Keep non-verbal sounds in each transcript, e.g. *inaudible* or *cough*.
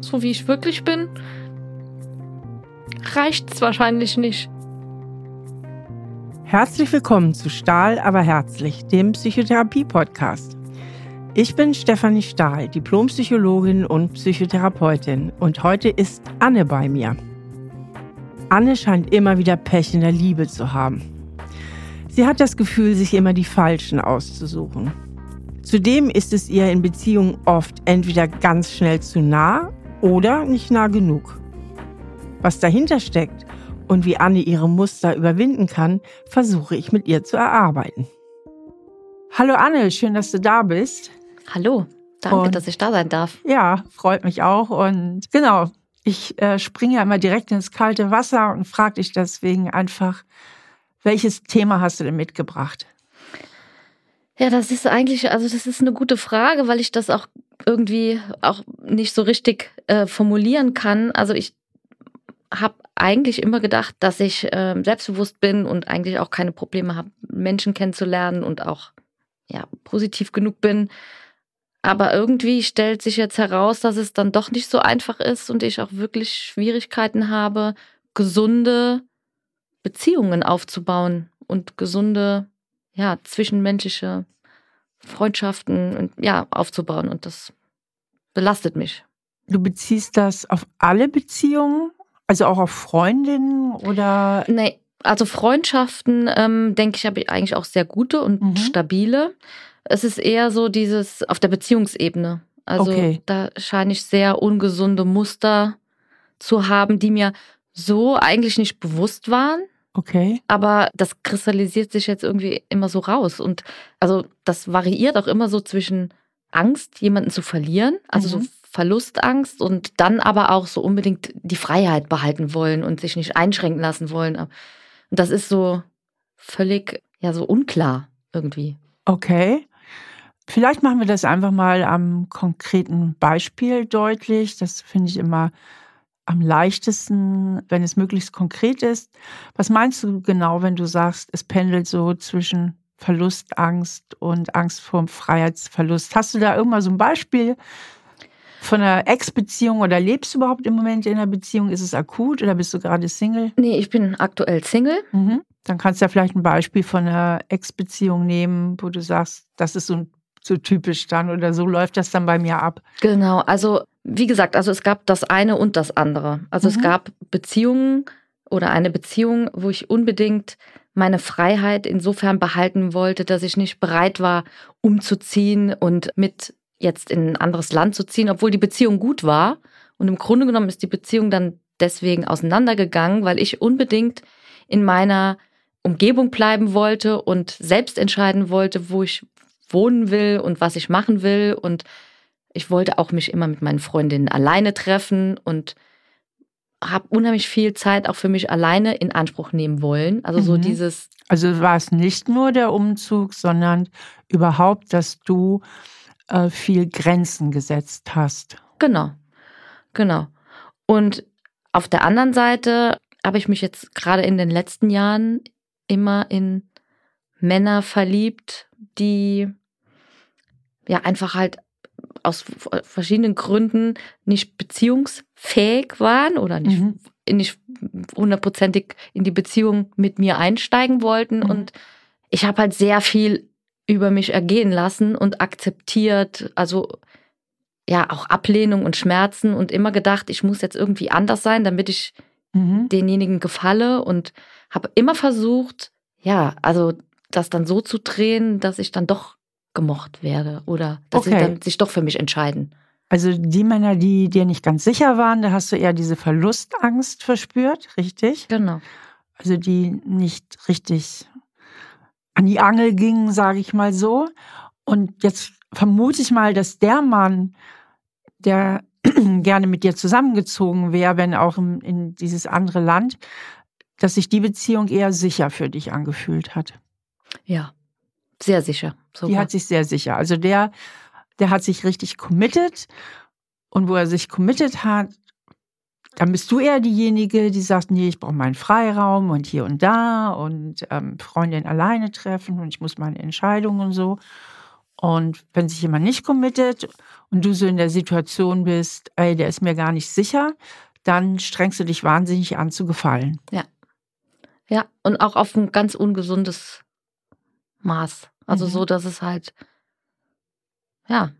So wie ich wirklich bin, reicht's wahrscheinlich nicht. Herzlich willkommen zu Stahl, aber herzlich, dem Psychotherapie-Podcast. Ich bin Stefanie Stahl, Diplompsychologin und Psychotherapeutin und heute ist Anne bei mir. Anne scheint immer wieder Pech in der Liebe zu haben. Sie hat das Gefühl, sich immer die Falschen auszusuchen. Zudem ist es ihr in Beziehungen oft entweder ganz schnell zu nah oder nicht nah genug. Was dahinter steckt und wie Anne ihre Muster überwinden kann, versuche ich mit ihr zu erarbeiten. Hallo Anne, schön, dass du da bist. Hallo, danke, Und- dass ich da sein darf. Ja, freut mich auch. Und genau, ich äh, springe ja immer direkt ins kalte Wasser und frage dich deswegen einfach, welches Thema hast du denn mitgebracht? Ja, das ist eigentlich, also das ist eine gute Frage, weil ich das auch irgendwie auch nicht so richtig äh, formulieren kann. Also ich habe eigentlich immer gedacht, dass ich ähm, selbstbewusst bin und eigentlich auch keine Probleme habe, Menschen kennenzulernen und auch ja positiv genug bin. Aber irgendwie stellt sich jetzt heraus, dass es dann doch nicht so einfach ist und ich auch wirklich Schwierigkeiten habe, gesunde Beziehungen aufzubauen und gesunde, ja, zwischenmenschliche Freundschaften und ja, aufzubauen. Und das belastet mich. Du beziehst das auf alle Beziehungen, also auch auf Freundinnen oder? Nee, also Freundschaften, ähm, denke ich, habe ich eigentlich auch sehr gute und Mhm. stabile. Es ist eher so dieses auf der Beziehungsebene. Also Okay. da scheine ich sehr ungesunde Muster zu haben, die mir so eigentlich nicht bewusst waren. Okay. Aber das kristallisiert sich jetzt irgendwie immer so raus. Und also das variiert auch immer so zwischen Angst, jemanden zu verlieren, also so Mhm. Verlustangst und dann aber auch so unbedingt die Freiheit behalten wollen und sich nicht einschränken lassen wollen. Und das ist so völlig, ja, so unklar irgendwie. Okay. Vielleicht machen wir das einfach mal am konkreten Beispiel deutlich. Das finde ich immer am leichtesten, wenn es möglichst konkret ist. Was meinst du genau, wenn du sagst, es pendelt so zwischen Verlustangst und Angst vor Freiheitsverlust? Hast du da irgendwann so ein Beispiel von einer Ex-Beziehung oder lebst du überhaupt im Moment in einer Beziehung? Ist es akut oder bist du gerade Single? Nee, ich bin aktuell Single. Mhm. Dann kannst du ja vielleicht ein Beispiel von einer Ex-Beziehung nehmen, wo du sagst, das ist so, so typisch dann oder so läuft das dann bei mir ab. Genau, also wie gesagt, also es gab das eine und das andere. Also es Mhm. gab Beziehungen oder eine Beziehung, wo ich unbedingt meine Freiheit insofern behalten wollte, dass ich nicht bereit war, umzuziehen und mit jetzt in ein anderes Land zu ziehen, obwohl die Beziehung gut war. Und im Grunde genommen ist die Beziehung dann deswegen auseinandergegangen, weil ich unbedingt in meiner Umgebung bleiben wollte und selbst entscheiden wollte, wo ich wohnen will und was ich machen will. Und ich wollte auch mich immer mit meinen Freundinnen alleine treffen und habe unheimlich viel Zeit auch für mich alleine in Anspruch nehmen wollen. Also so Mhm. dieses, Also war es nicht nur der Umzug, sondern überhaupt, dass du äh, viel Grenzen gesetzt hast. genau, genau. Und auf der anderen Seite habe ich mich jetzt gerade in den letzten Jahren immer in Männer verliebt, die ja einfach halt aus verschiedenen Gründen nicht beziehungsfähig waren oder nicht, Mhm. nicht hundertprozentig in die Beziehung mit mir einsteigen wollten. Mhm. Und ich habe halt sehr viel über mich ergehen lassen und akzeptiert, also ja, auch Ablehnung und Schmerzen und immer gedacht, ich muss jetzt irgendwie anders sein, damit ich Mhm. denjenigen gefalle und habe immer versucht, ja, also das dann so zu drehen, dass ich dann doch gemocht werde oder dass sie Okay. dann sich doch für mich entscheiden. Also die Männer, die dir nicht ganz sicher waren, da hast du eher diese Verlustangst verspürt, richtig? Genau. Also die nicht richtig an die Angel gingen, sage ich mal so. Und jetzt vermute ich mal, dass der Mann, der *clears throat* gerne mit dir zusammengezogen wäre, wenn auch in, in dieses andere Land, dass sich die Beziehung eher sicher für dich angefühlt hat. Ja, sehr sicher. Die sogar. hat sich sehr sicher. Also der, der hat sich richtig committed. Und wo er sich committed hat, dann bist du eher diejenige, die sagt, nee, ich brauche meinen Freiraum und hier und da und ähm, Freundin alleine treffen und ich muss meine Entscheidungen und so. Und wenn sich jemand nicht committet und du so in der Situation bist, ey, der ist mir gar nicht sicher, dann strengst du dich wahnsinnig an zu gefallen. Ja. Ja, und auch auf ein ganz ungesundes Maß. Also Mhm. so, dass es halt, ja,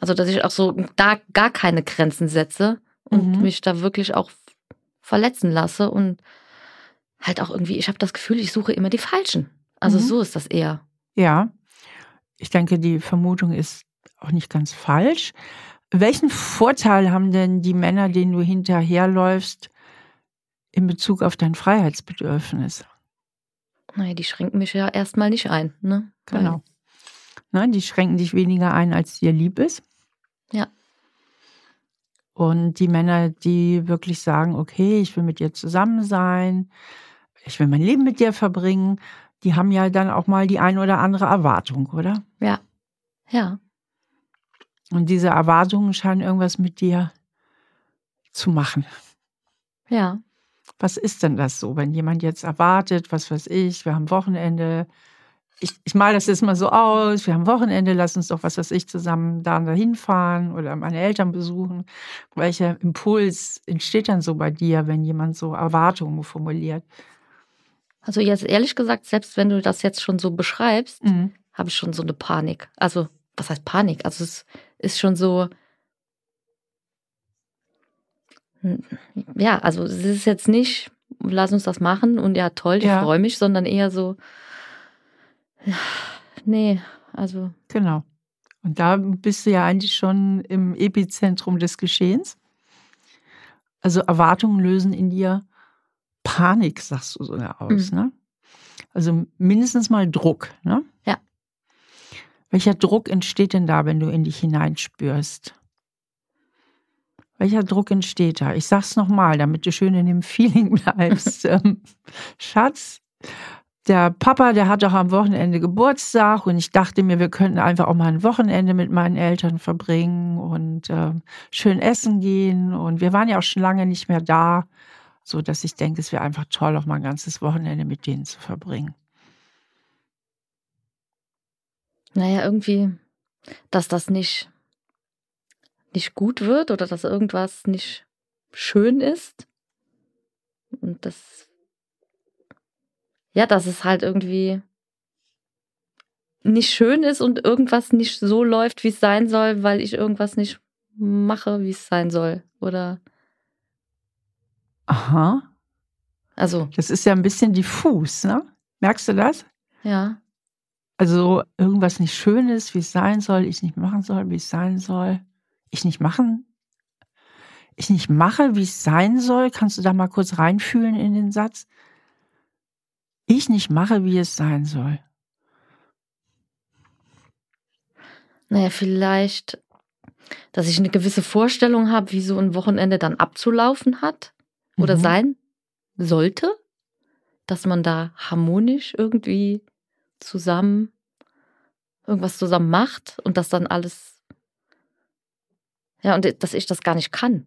also dass ich auch so da gar keine Grenzen setze und Mhm. mich da wirklich auch verletzen lasse und halt auch irgendwie, ich habe das Gefühl, ich suche immer die Falschen. Also Mhm. so ist das eher. Ja, ich denke, die Vermutung ist auch nicht ganz falsch. Welchen Vorteil haben denn die Männer, denen du hinterherläufst, in Bezug auf dein Freiheitsbedürfnis? Naja, die schränken mich ja erstmal nicht ein. Ne? Genau. Ne, die schränken dich weniger ein, als dir lieb ist. Ja. Und die Männer, die wirklich sagen, okay, ich will mit dir zusammen sein, ich will mein Leben mit dir verbringen, die haben ja dann auch mal die ein oder andere Erwartung, oder? Ja. Ja. Und diese Erwartungen scheinen irgendwas mit dir zu machen. Ja. Was ist denn das so, wenn jemand jetzt erwartet, was weiß ich, wir haben Wochenende, ich, ich male das jetzt mal so aus, wir haben Wochenende, lass uns doch, was weiß ich, zusammen da und dahin fahren oder meine Eltern besuchen. Welcher Impuls entsteht dann so bei dir, wenn jemand so Erwartungen formuliert? Also jetzt ehrlich gesagt, selbst wenn du das jetzt schon so beschreibst, Mhm. habe ich schon so eine Panik. Also, was heißt Panik? Also es ist schon so. Hm, Ja, also es ist jetzt nicht, lass uns das machen und ja, toll, ich Ja. freue mich, sondern eher so, nee, also Genau. Und da bist du ja eigentlich schon im Epizentrum des Geschehens. Also Erwartungen lösen in dir Panik, sagst du sogar aus. Mhm. Ne? Also mindestens mal Druck. Ne? Ja. Welcher Druck entsteht denn da, wenn du in dich hineinspürst? Welcher Druck entsteht da? Ich sag's nochmal, damit du schön in dem *laughs* Feeling bleibst. Ähm, Schatz, der Papa, der hat doch am Wochenende Geburtstag und ich dachte mir, wir könnten einfach auch mal ein Wochenende mit meinen Eltern verbringen und ähm, schön essen gehen. Und wir waren ja auch schon lange nicht mehr da, so dass ich denke, es wäre einfach toll, auch mal ein ganzes Wochenende mit denen zu verbringen. naja, irgendwie, dass das nicht, nicht gut wird oder dass irgendwas nicht schön ist. Und das, ja, dass es halt irgendwie nicht schön ist und irgendwas nicht so läuft, wie es sein soll, weil ich irgendwas nicht mache, wie es sein soll. Oder, Aha, also, das ist ja ein bisschen diffus, ne? Merkst du das? ja, Also irgendwas nicht schön ist, wie es sein soll, ich nicht machen soll, wie es sein soll. Ich nicht machen. Ich nicht mache, wie es sein soll. Kannst du da mal kurz reinfühlen in den Satz? Ich nicht mache, wie es sein soll. naja, vielleicht, dass ich eine gewisse Vorstellung habe, wie so ein Wochenende dann abzulaufen hat oder Mhm. sein sollte, dass man da harmonisch irgendwie zusammen irgendwas zusammen macht und das dann alles ja und dass ich das gar nicht kann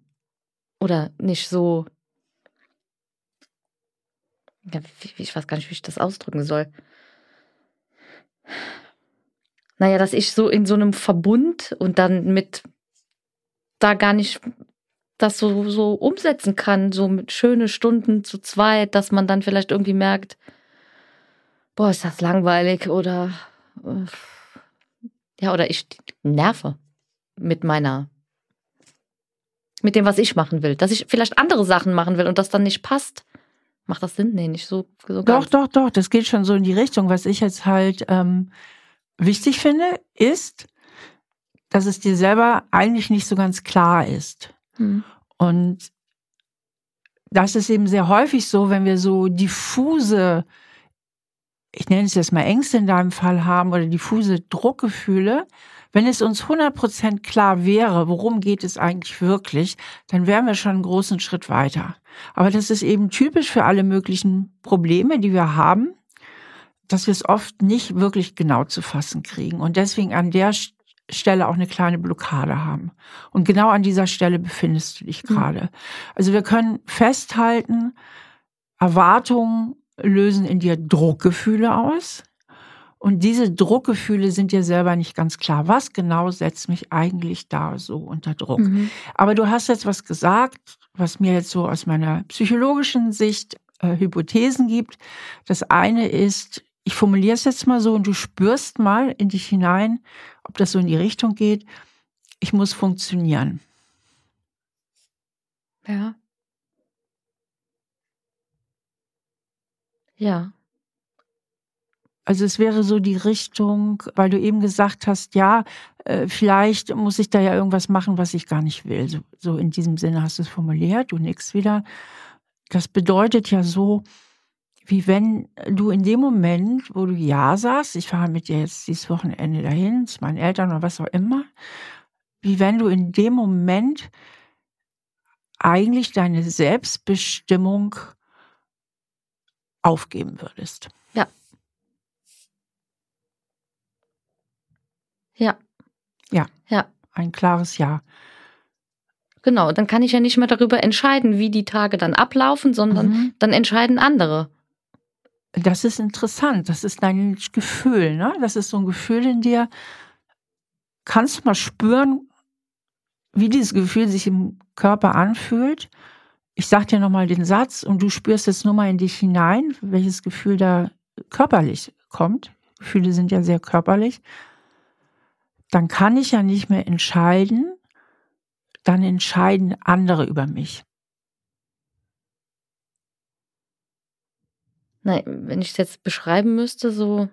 oder nicht so ja, ich weiß gar nicht, wie ich das ausdrücken soll. Naja, dass ich so in so einem Verbund und dann mit da gar nicht das so, so umsetzen kann, so mit schöne Stunden zu zweit, dass man dann vielleicht irgendwie merkt, boah, ist das langweilig oder äh, ja, oder ich nerve mit meiner mit dem, was ich machen will, dass ich vielleicht andere Sachen machen will und das dann nicht passt. Macht das Sinn? Nee, nicht so, so Doch, ganz. doch, doch, das geht schon so in die Richtung. Was ich jetzt halt ähm, wichtig finde, ist, dass es dir selber eigentlich nicht so ganz klar ist. Hm. Und das ist eben sehr häufig so, wenn wir so diffuse, ich nenne es jetzt mal Ängste in deinem Fall haben oder diffuse Druckgefühle, wenn es uns 100% klar wäre, worum geht es eigentlich wirklich, dann wären wir schon einen großen Schritt weiter. Aber das ist eben typisch für alle möglichen Probleme, die wir haben, dass wir es oft nicht wirklich genau zu fassen kriegen und deswegen an der Stelle auch eine kleine Blockade haben. Und genau an dieser Stelle befindest du dich Mhm. gerade. Also wir können festhalten, Erwartungen lösen in dir Druckgefühle aus. Und diese Druckgefühle sind dir selber nicht ganz klar. Was genau setzt mich eigentlich da so unter Druck? Mhm. Aber du hast jetzt was gesagt, was mir jetzt so aus meiner psychologischen Sicht äh, Hypothesen gibt. Das eine ist, ich formuliere es jetzt mal so und du spürst mal in dich hinein, ob das so in die Richtung geht. Ich muss funktionieren. Ja. Ja. Also es wäre so die Richtung, weil du eben gesagt hast, ja, äh, vielleicht muss ich da ja irgendwas machen, was ich gar nicht will. So, so in diesem Sinne hast du es formuliert, du nix wieder. Das bedeutet ja so, wie wenn du in dem Moment, wo du Ja sagst, ich fahre mit dir jetzt dieses Wochenende dahin, zu meinen Eltern oder was auch immer, wie wenn du in dem Moment eigentlich deine Selbstbestimmung aufgeben würdest. Ja. Ja. Ja. Ja. Ein klares Ja. Genau, dann kann ich ja nicht mehr darüber entscheiden, wie die Tage dann ablaufen, sondern mhm. dann entscheiden andere. Das ist interessant. Das ist dein Gefühl, ne? Das ist so ein Gefühl in dir. Kannst du mal spüren, wie dieses Gefühl sich im Körper anfühlt? Ich sag dir nochmal den Satz und du spürst jetzt nur mal in dich hinein, welches Gefühl da körperlich kommt. Gefühle sind ja sehr körperlich. Dann kann ich ja nicht mehr entscheiden, dann entscheiden andere über mich. Nein, wenn ich es jetzt beschreiben müsste, so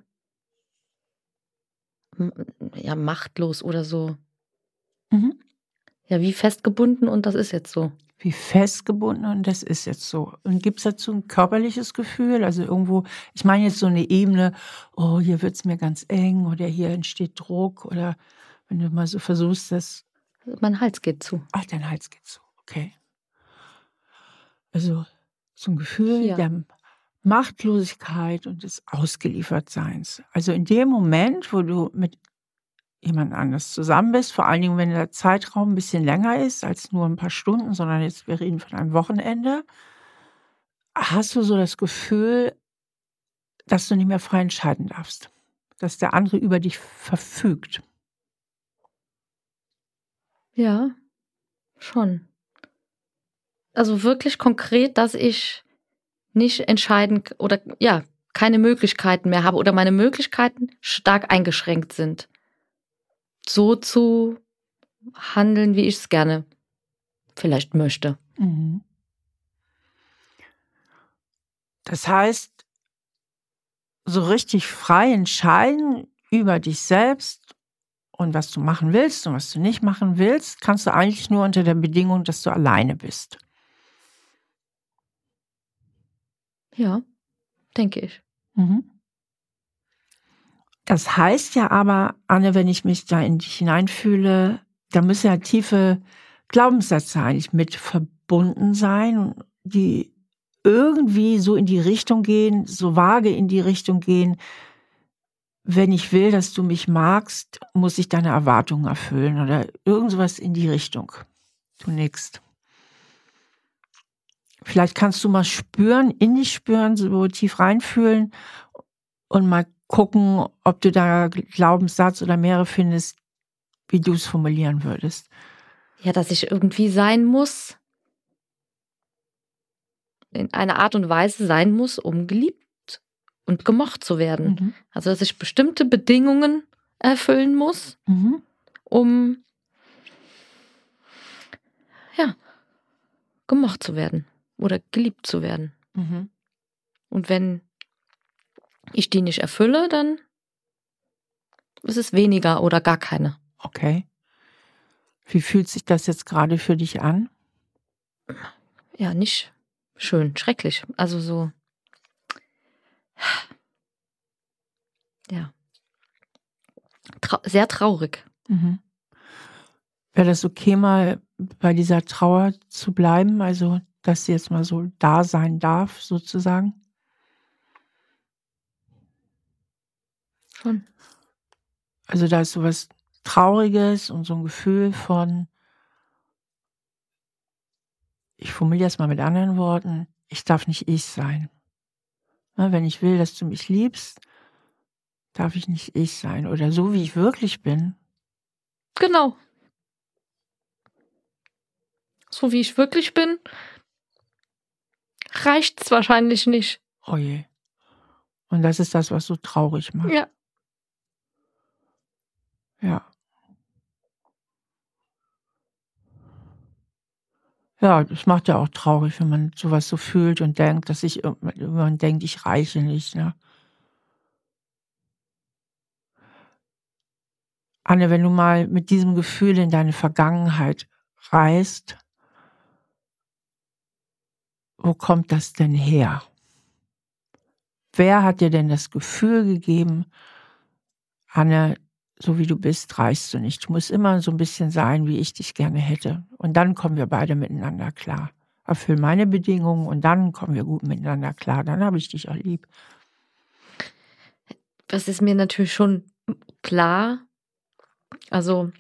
ja, machtlos oder so. Mhm. Ja, wie festgebunden und das ist jetzt so. Wie festgebunden und das ist jetzt so. Und gibt es dazu ein körperliches Gefühl? Also irgendwo, ich meine jetzt so eine Ebene, oh, hier wird es mir ganz eng oder hier entsteht Druck oder wenn du mal so versuchst, das mein Hals geht zu. Ach, dein Hals geht zu. Okay. Also so ein Gefühl ja. der Machtlosigkeit und des Ausgeliefertseins. Also in dem Moment, wo du mit jemand anders zusammen bist, vor allen Dingen, wenn der Zeitraum ein bisschen länger ist als nur ein paar Stunden, sondern jetzt wir reden von einem Wochenende, hast du so das Gefühl, dass du nicht mehr frei entscheiden darfst, dass der andere über dich verfügt. Ja, schon. Also wirklich konkret, dass ich nicht entscheiden oder ja, keine Möglichkeiten mehr habe oder meine Möglichkeiten stark eingeschränkt sind. So zu handeln, wie ich es gerne vielleicht möchte. Mhm. Das heißt, so richtig frei entscheiden über dich selbst und was du machen willst und was du nicht machen willst, kannst du eigentlich nur unter der Bedingung, dass du alleine bist. Ja, denke ich. Mhm. Das heißt ja aber, Anne, wenn ich mich da in dich hineinfühle, da müssen ja tiefe Glaubenssätze eigentlich mit verbunden sein, die irgendwie so in die Richtung gehen, so vage in die Richtung gehen, wenn ich will, dass du mich magst, muss ich deine Erwartungen erfüllen oder irgendwas in die Richtung. Nix. Vielleicht kannst du mal spüren, in dich spüren, so tief reinfühlen und mal gucken, ob du da Glaubenssatz oder mehrere findest, wie du es formulieren würdest. Ja, dass ich irgendwie sein muss, in einer Art und Weise sein muss, um geliebt und gemocht zu werden. Mhm. Also dass ich bestimmte Bedingungen erfüllen muss, mhm. um ja gemocht zu werden oder geliebt zu werden. Mhm. Und wenn ich die nicht erfülle, dann ist es weniger oder gar keine. Okay. Wie fühlt sich das jetzt gerade für dich an? Ja, nicht schön, schrecklich. Also so ja. Trau sehr traurig. Mhm. Wäre das okay, mal bei dieser Trauer zu bleiben? Also, dass sie jetzt mal so da sein darf, sozusagen? Schon. Also, da ist so was Trauriges und so ein Gefühl von, ich formuliere es mal mit anderen Worten, ich darf nicht ich sein. Wenn ich will, dass du mich liebst, darf ich nicht ich sein oder so, wie ich wirklich bin. Genau. So wie ich wirklich bin, reicht's wahrscheinlich nicht. Oh je. Und das ist das, was so traurig macht. Ja. Ja. Ja, das macht ja auch traurig, wenn man sowas so fühlt und denkt, dass ich irgendwann denkt, ich reiche nicht. Ne? Anne, wenn du mal mit diesem Gefühl in deine Vergangenheit reist, wo kommt das denn her? Wer hat dir denn das Gefühl gegeben, Anne, so wie du bist, reichst du nicht. Du musst immer so ein bisschen sein, wie ich dich gerne hätte. Und dann kommen wir beide miteinander klar. Erfüll meine Bedingungen und dann kommen wir gut miteinander klar. Dann habe ich dich auch lieb. Das ist mir natürlich schon klar. Also,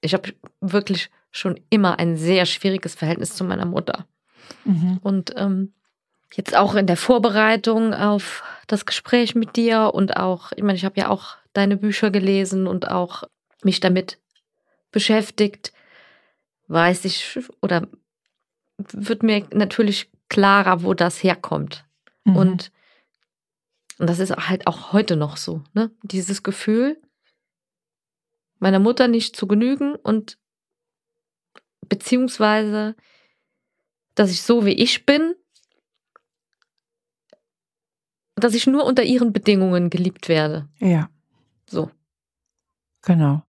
ich habe wirklich schon immer ein sehr schwieriges Verhältnis zu meiner Mutter. Mhm. Und ähm, jetzt auch in der Vorbereitung auf das Gespräch mit dir und auch, ich meine, ich habe ja auch deine Bücher gelesen und auch mich damit beschäftigt, weiß ich oder wird mir natürlich klarer, wo das herkommt. Mhm. Und, und das ist halt auch heute noch so, ne? Dieses Gefühl, meiner Mutter nicht zu genügen und beziehungsweise, dass ich so wie ich bin, dass ich nur unter ihren Bedingungen geliebt werde. Ja. So. Genau.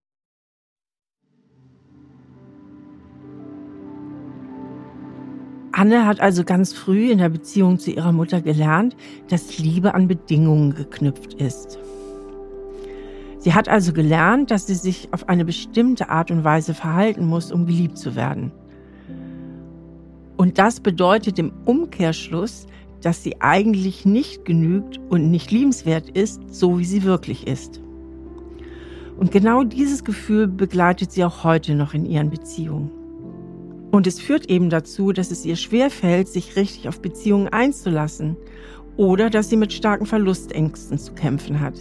Anne hat also ganz früh in der Beziehung zu ihrer Mutter gelernt, dass Liebe an Bedingungen geknüpft ist. Sie hat also gelernt, dass sie sich auf eine bestimmte Art und Weise verhalten muss, um geliebt zu werden. Und das bedeutet im Umkehrschluss, dass sie eigentlich nicht genügt und nicht liebenswert ist, so wie sie wirklich ist. Und genau dieses Gefühl begleitet sie auch heute noch in ihren Beziehungen. Und es führt eben dazu, dass es ihr schwerfällt, sich richtig auf Beziehungen einzulassen oder dass sie mit starken Verlustängsten zu kämpfen hat.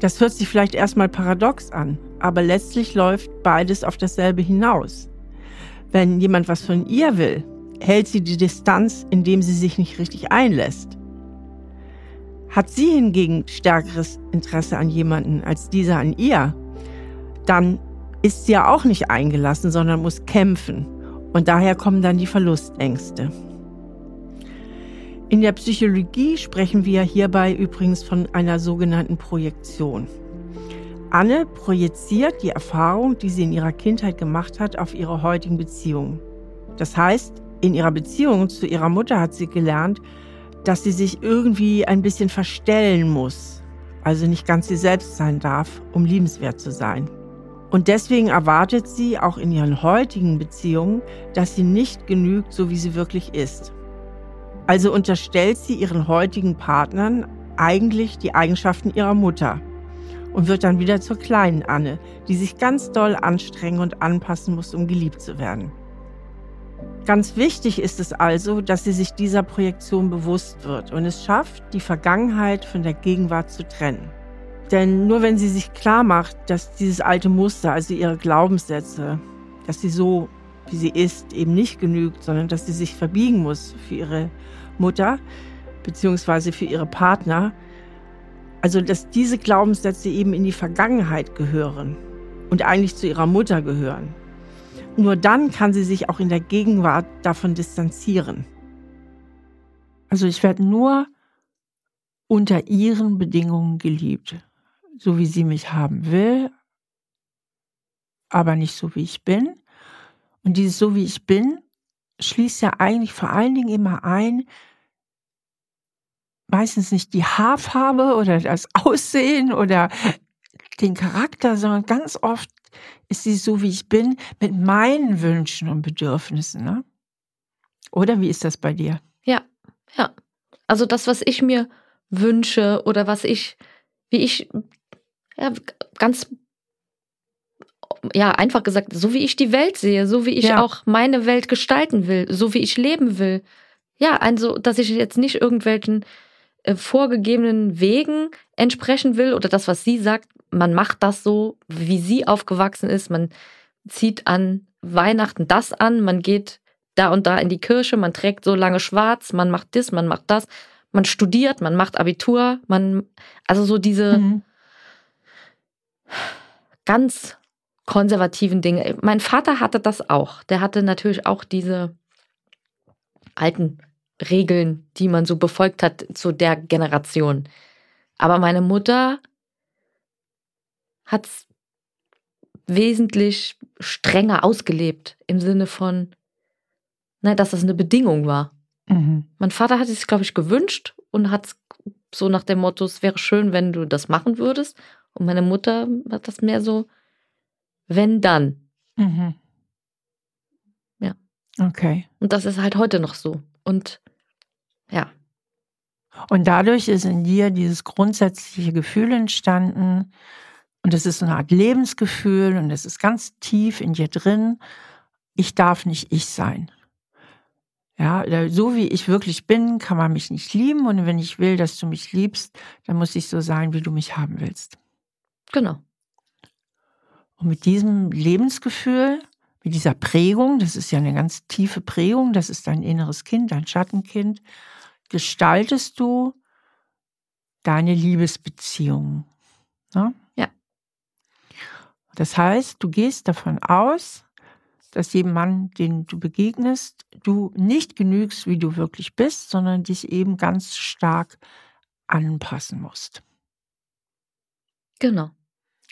Das hört sich vielleicht erstmal paradox an, aber letztlich läuft beides auf dasselbe hinaus. Wenn jemand was von ihr will, hält sie die Distanz, indem sie sich nicht richtig einlässt. Hat sie hingegen stärkeres Interesse an jemanden als dieser an ihr, dann ist sie ja auch nicht eingelassen, sondern muss kämpfen. Und daher kommen dann die Verlustängste. In der Psychologie sprechen wir hierbei übrigens von einer sogenannten Projektion. Anne projiziert die Erfahrung, die sie in ihrer Kindheit gemacht hat, auf ihre heutigen Beziehungen. Das heißt, in ihrer Beziehung zu ihrer Mutter hat sie gelernt, dass sie sich irgendwie ein bisschen verstellen muss, also nicht ganz sie selbst sein darf, um liebenswert zu sein. Und deswegen erwartet sie auch in ihren heutigen Beziehungen, dass sie nicht genügt, so wie sie wirklich ist. Also unterstellt sie ihren heutigen Partnern eigentlich die Eigenschaften ihrer Mutter und wird dann wieder zur kleinen Anne, die sich ganz doll anstrengen und anpassen muss, um geliebt zu werden. Ganz wichtig ist es also, dass sie sich dieser Projektion bewusst wird und es schafft, die Vergangenheit von der Gegenwart zu trennen. Denn nur wenn sie sich klar macht, dass dieses alte Muster, also ihre Glaubenssätze, dass sie so, wie sie ist, eben nicht genügt, sondern dass sie sich verbiegen muss für ihre Mutter beziehungsweise für ihre Partner, also dass diese Glaubenssätze eben in die Vergangenheit gehören und eigentlich zu ihrer Mutter gehören. Nur dann kann sie sich auch in der Gegenwart davon distanzieren. Also ich werde nur unter ihren Bedingungen geliebt, so wie sie mich haben will, aber nicht so wie ich bin. Und dieses so wie ich bin schließt ja eigentlich vor allen Dingen immer ein, meistens nicht die Haarfarbe oder das Aussehen oder den Charakter, sondern ganz oft ist sie so, wie ich bin, mit meinen Wünschen und Bedürfnissen. Ne? Oder wie ist das bei dir? Ja, ja. Also das, was ich mir wünsche oder was ich, wie ich, ja, ganz, ja, einfach gesagt, so wie ich die Welt sehe, so wie ich ja. auch meine Welt gestalten will, so wie ich leben will. Ja, also, dass ich jetzt nicht irgendwelchen äh, vorgegebenen Wegen entsprechen will oder das, was sie sagt, man macht das so, wie sie aufgewachsen ist, man zieht an Weihnachten das an, man geht da und da in die Kirche, man trägt so lange schwarz, man macht das, man macht das, man studiert, man macht Abitur, man, also so diese mhm. ganz konservativen Dinge. Mein Vater hatte das auch. Der hatte natürlich auch diese alten Regeln, die man so befolgt hat zu der Generation. Aber meine Mutter hat es wesentlich strenger ausgelebt im Sinne von, na, dass das eine Bedingung war. Mhm. Mein Vater hat es, glaube ich, gewünscht und hat so nach dem Motto, es wäre schön, wenn du das machen würdest. Und meine Mutter hat das mehr so, wenn dann. Mhm. Ja. Okay. Und das ist halt heute noch so. Und ja. Und dadurch ist in dir dieses grundsätzliche Gefühl entstanden. Und es ist so eine Art Lebensgefühl und es ist ganz tief in dir drin. Ich darf nicht ich sein. Ja, so wie ich wirklich bin, kann man mich nicht lieben. Und wenn ich will, dass du mich liebst, dann muss ich so sein, wie du mich haben willst. Genau. Und mit diesem Lebensgefühl, mit dieser Prägung, das ist ja eine ganz tiefe Prägung, das ist dein inneres Kind, dein Schattenkind, gestaltest du deine Liebesbeziehungen. Ne? Ja. Das heißt, du gehst davon aus, dass jedem Mann, den du begegnest, du nicht genügst, wie du wirklich bist, sondern dich eben ganz stark anpassen musst. Genau.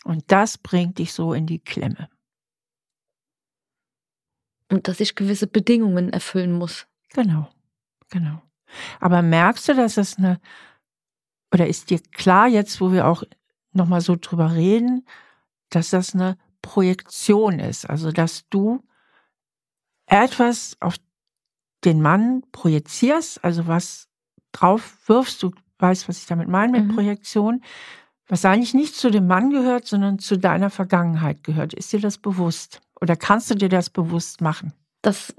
Und das bringt dich so in die Klemme. Und dass ich gewisse Bedingungen erfüllen muss. Genau, genau. Aber merkst du, dass das eine, oder ist dir klar jetzt, wo wir auch nochmal so drüber reden, dass das eine Projektion ist? Also, dass du etwas auf den Mann projizierst, also was drauf wirfst, du weißt, was ich damit meine mit mhm. Projektion, was eigentlich nicht zu dem Mann gehört, sondern zu deiner Vergangenheit gehört. Ist dir das bewusst? Oder kannst du dir das bewusst machen? Das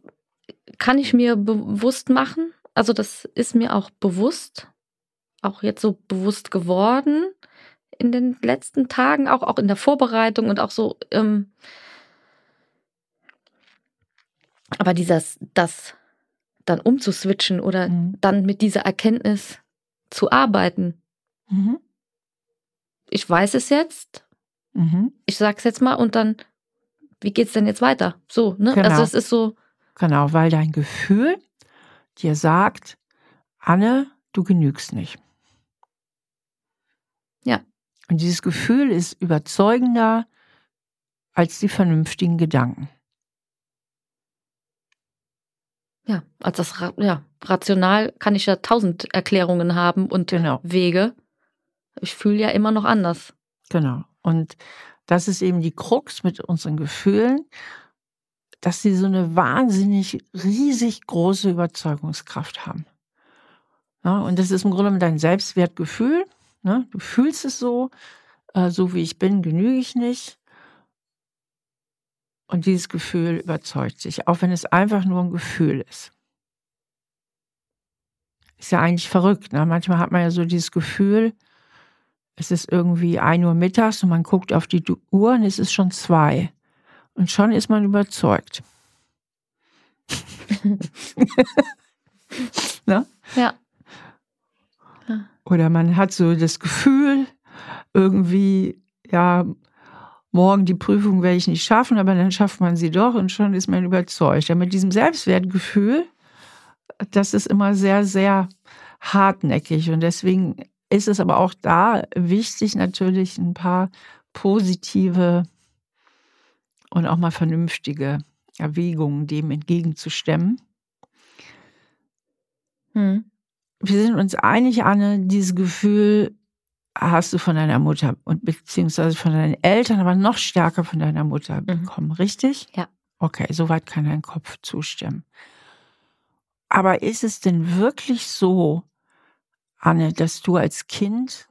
kann ich mir bewusst machen. Also das ist mir auch bewusst, auch jetzt so bewusst geworden in den letzten Tagen, auch, auch in der Vorbereitung und auch so. Ähm, aber dieses, das dann umzuswitchen oder mhm. dann mit dieser Erkenntnis zu arbeiten. Mhm. Ich weiß es jetzt. Mhm. Ich sag's jetzt mal und dann, wie geht's denn jetzt weiter? So, ne? Also genau. Also es ist so. Genau, weil dein Gefühl dir sagt, Anne, du genügst nicht. Ja. Und dieses Gefühl ist überzeugender als die vernünftigen Gedanken. Ja, als das ja, rational kann ich ja tausend Erklärungen haben und genau. Wege. Ich fühle ja immer noch anders. Genau. Und das ist eben die Krux mit unseren Gefühlen dass sie so eine wahnsinnig riesig große Überzeugungskraft haben. Ja, und das ist im Grunde dein Selbstwertgefühl. Ne? Du fühlst es so, äh, so wie ich bin, genüge ich nicht. Und dieses Gefühl überzeugt sich, auch wenn es einfach nur ein Gefühl ist. Ist ja eigentlich verrückt. Ne? Manchmal hat man ja so dieses Gefühl, es ist irgendwie ein Uhr mittags und man guckt auf die Uhr und es ist schon zwei. Und schon ist man überzeugt. *laughs* *laughs* ne? Ja. Oder man hat so das Gefühl, irgendwie, ja, morgen die Prüfung werde ich nicht schaffen, aber dann schafft man sie doch und schon ist man überzeugt. Ja, mit diesem Selbstwertgefühl, das ist immer sehr, sehr hartnäckig. Und deswegen ist es aber auch da wichtig, natürlich ein paar positive und auch mal vernünftige Erwägungen dem entgegenzustemmen. Hm. Wir sind uns einig, Anne, dieses Gefühl hast du von deiner Mutter und beziehungsweise von deinen Eltern, aber noch stärker von deiner Mutter mhm. bekommen, richtig? Ja. Okay, soweit kann dein Kopf zustimmen. Aber ist es denn wirklich so, Anne, dass du als Kind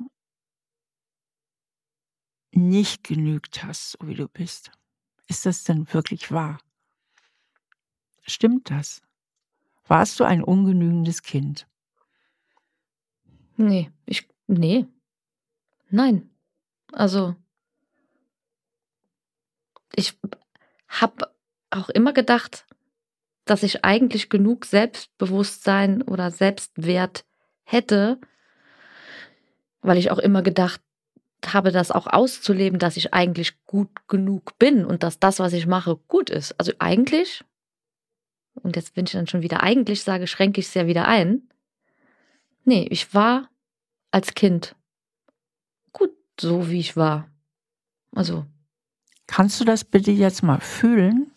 nicht genügt hast, so wie du bist? Ist das denn wirklich wahr? Stimmt das? Warst du ein ungenügendes Kind? Nee, ich, nee. Nein. Also, ich habe auch immer gedacht, dass ich eigentlich genug Selbstbewusstsein oder Selbstwert hätte, weil ich auch immer gedacht habe, das auch auszuleben, dass ich eigentlich gut genug bin und dass das, was ich mache, gut ist. Also eigentlich, und jetzt, wenn ich dann schon wieder eigentlich sage, schränke ich es ja wieder ein. Nee, ich war als Kind gut so, wie ich war. Also. Kannst du das bitte jetzt mal fühlen?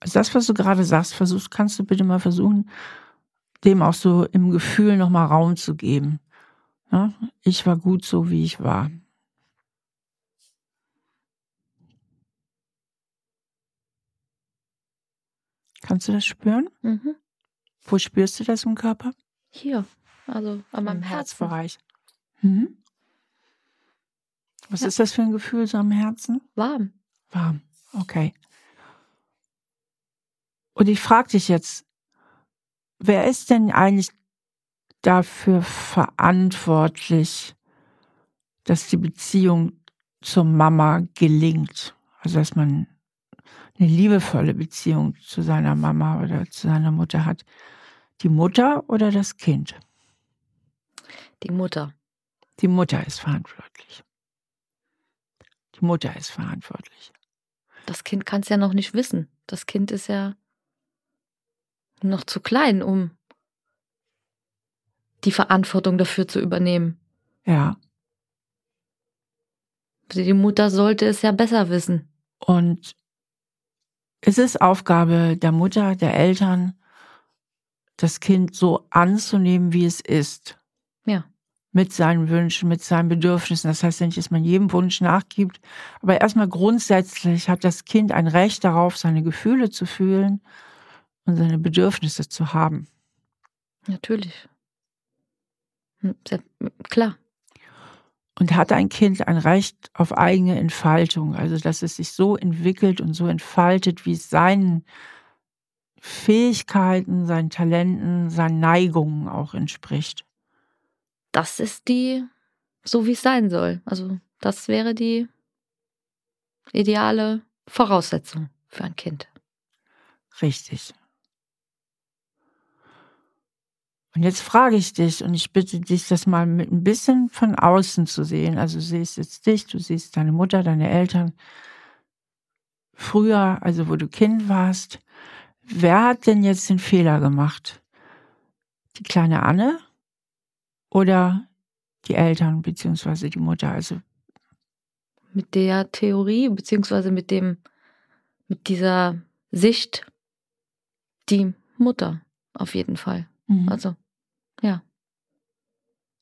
Also das, was du gerade sagst, versuchst, kannst du bitte mal versuchen, dem auch so im Gefühl nochmal Raum zu geben. Ja, ich war gut so, wie ich war. Kannst du das spüren? Mhm. Wo spürst du das im Körper? Hier, also an meinem Im Herzbereich. Mhm. Was ja. ist das für ein Gefühl so am Herzen? Warm. Warm, okay. Und ich frage dich jetzt, wer ist denn eigentlich dafür verantwortlich, dass die Beziehung zur Mama gelingt? Also dass man eine liebevolle Beziehung zu seiner Mama oder zu seiner Mutter hat. Die Mutter oder das Kind? Die Mutter. Die Mutter ist verantwortlich. Die Mutter ist verantwortlich. Das Kind kann es ja noch nicht wissen. Das Kind ist ja noch zu klein, um die Verantwortung dafür zu übernehmen. Ja. Die Mutter sollte es ja besser wissen. Und es ist Aufgabe der Mutter, der Eltern, das Kind so anzunehmen, wie es ist. Ja. Mit seinen Wünschen, mit seinen Bedürfnissen. Das heißt ja nicht, dass man jedem Wunsch nachgibt. Aber erstmal grundsätzlich hat das Kind ein Recht darauf, seine Gefühle zu fühlen und seine Bedürfnisse zu haben. Natürlich. Hm, sehr, klar. Und hat ein Kind ein Recht auf eigene Entfaltung, also dass es sich so entwickelt und so entfaltet, wie es seinen Fähigkeiten, seinen Talenten, seinen Neigungen auch entspricht. Das ist die, so wie es sein soll. Also das wäre die ideale Voraussetzung für ein Kind. Richtig. Und jetzt frage ich dich und ich bitte dich, das mal mit ein bisschen von außen zu sehen. Also du siehst jetzt dich, du siehst deine Mutter, deine Eltern. Früher, also wo du Kind warst, wer hat denn jetzt den Fehler gemacht? Die kleine Anne oder die Eltern beziehungsweise die Mutter? Also mit der Theorie beziehungsweise mit dem, mit dieser Sicht die Mutter auf jeden Fall. Mhm. Also ja.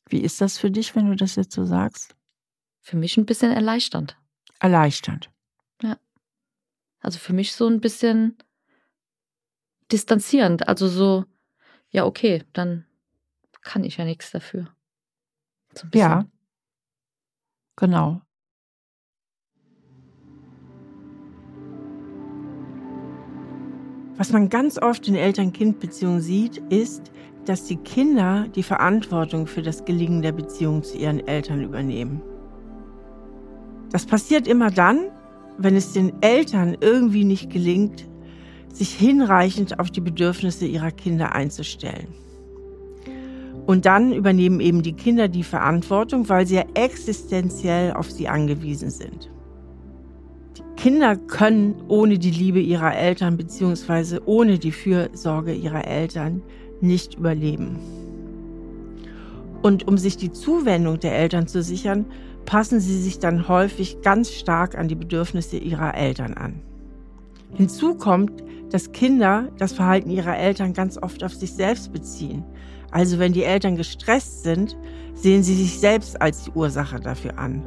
Wie ist das für dich, wenn du das jetzt so sagst? Für mich ein bisschen erleichternd. Erleichternd. Ja. Also für mich so ein bisschen distanzierend. Also so, ja, okay, dann kann ich ja nichts dafür. So ja. Genau. Was man ganz oft in Eltern-Kind-Beziehungen sieht, ist, dass die Kinder die Verantwortung für das Gelingen der Beziehung zu ihren Eltern übernehmen. Das passiert immer dann, wenn es den Eltern irgendwie nicht gelingt, sich hinreichend auf die Bedürfnisse ihrer Kinder einzustellen. Und dann übernehmen eben die Kinder die Verantwortung, weil sie ja existenziell auf sie angewiesen sind. Die Kinder können ohne die Liebe ihrer Eltern bzw. ohne die Fürsorge ihrer Eltern nicht überleben. Und um sich die Zuwendung der Eltern zu sichern, passen sie sich dann häufig ganz stark an die Bedürfnisse ihrer Eltern an. Hinzu kommt, dass Kinder das Verhalten ihrer Eltern ganz oft auf sich selbst beziehen. Also wenn die Eltern gestresst sind, sehen sie sich selbst als die Ursache dafür an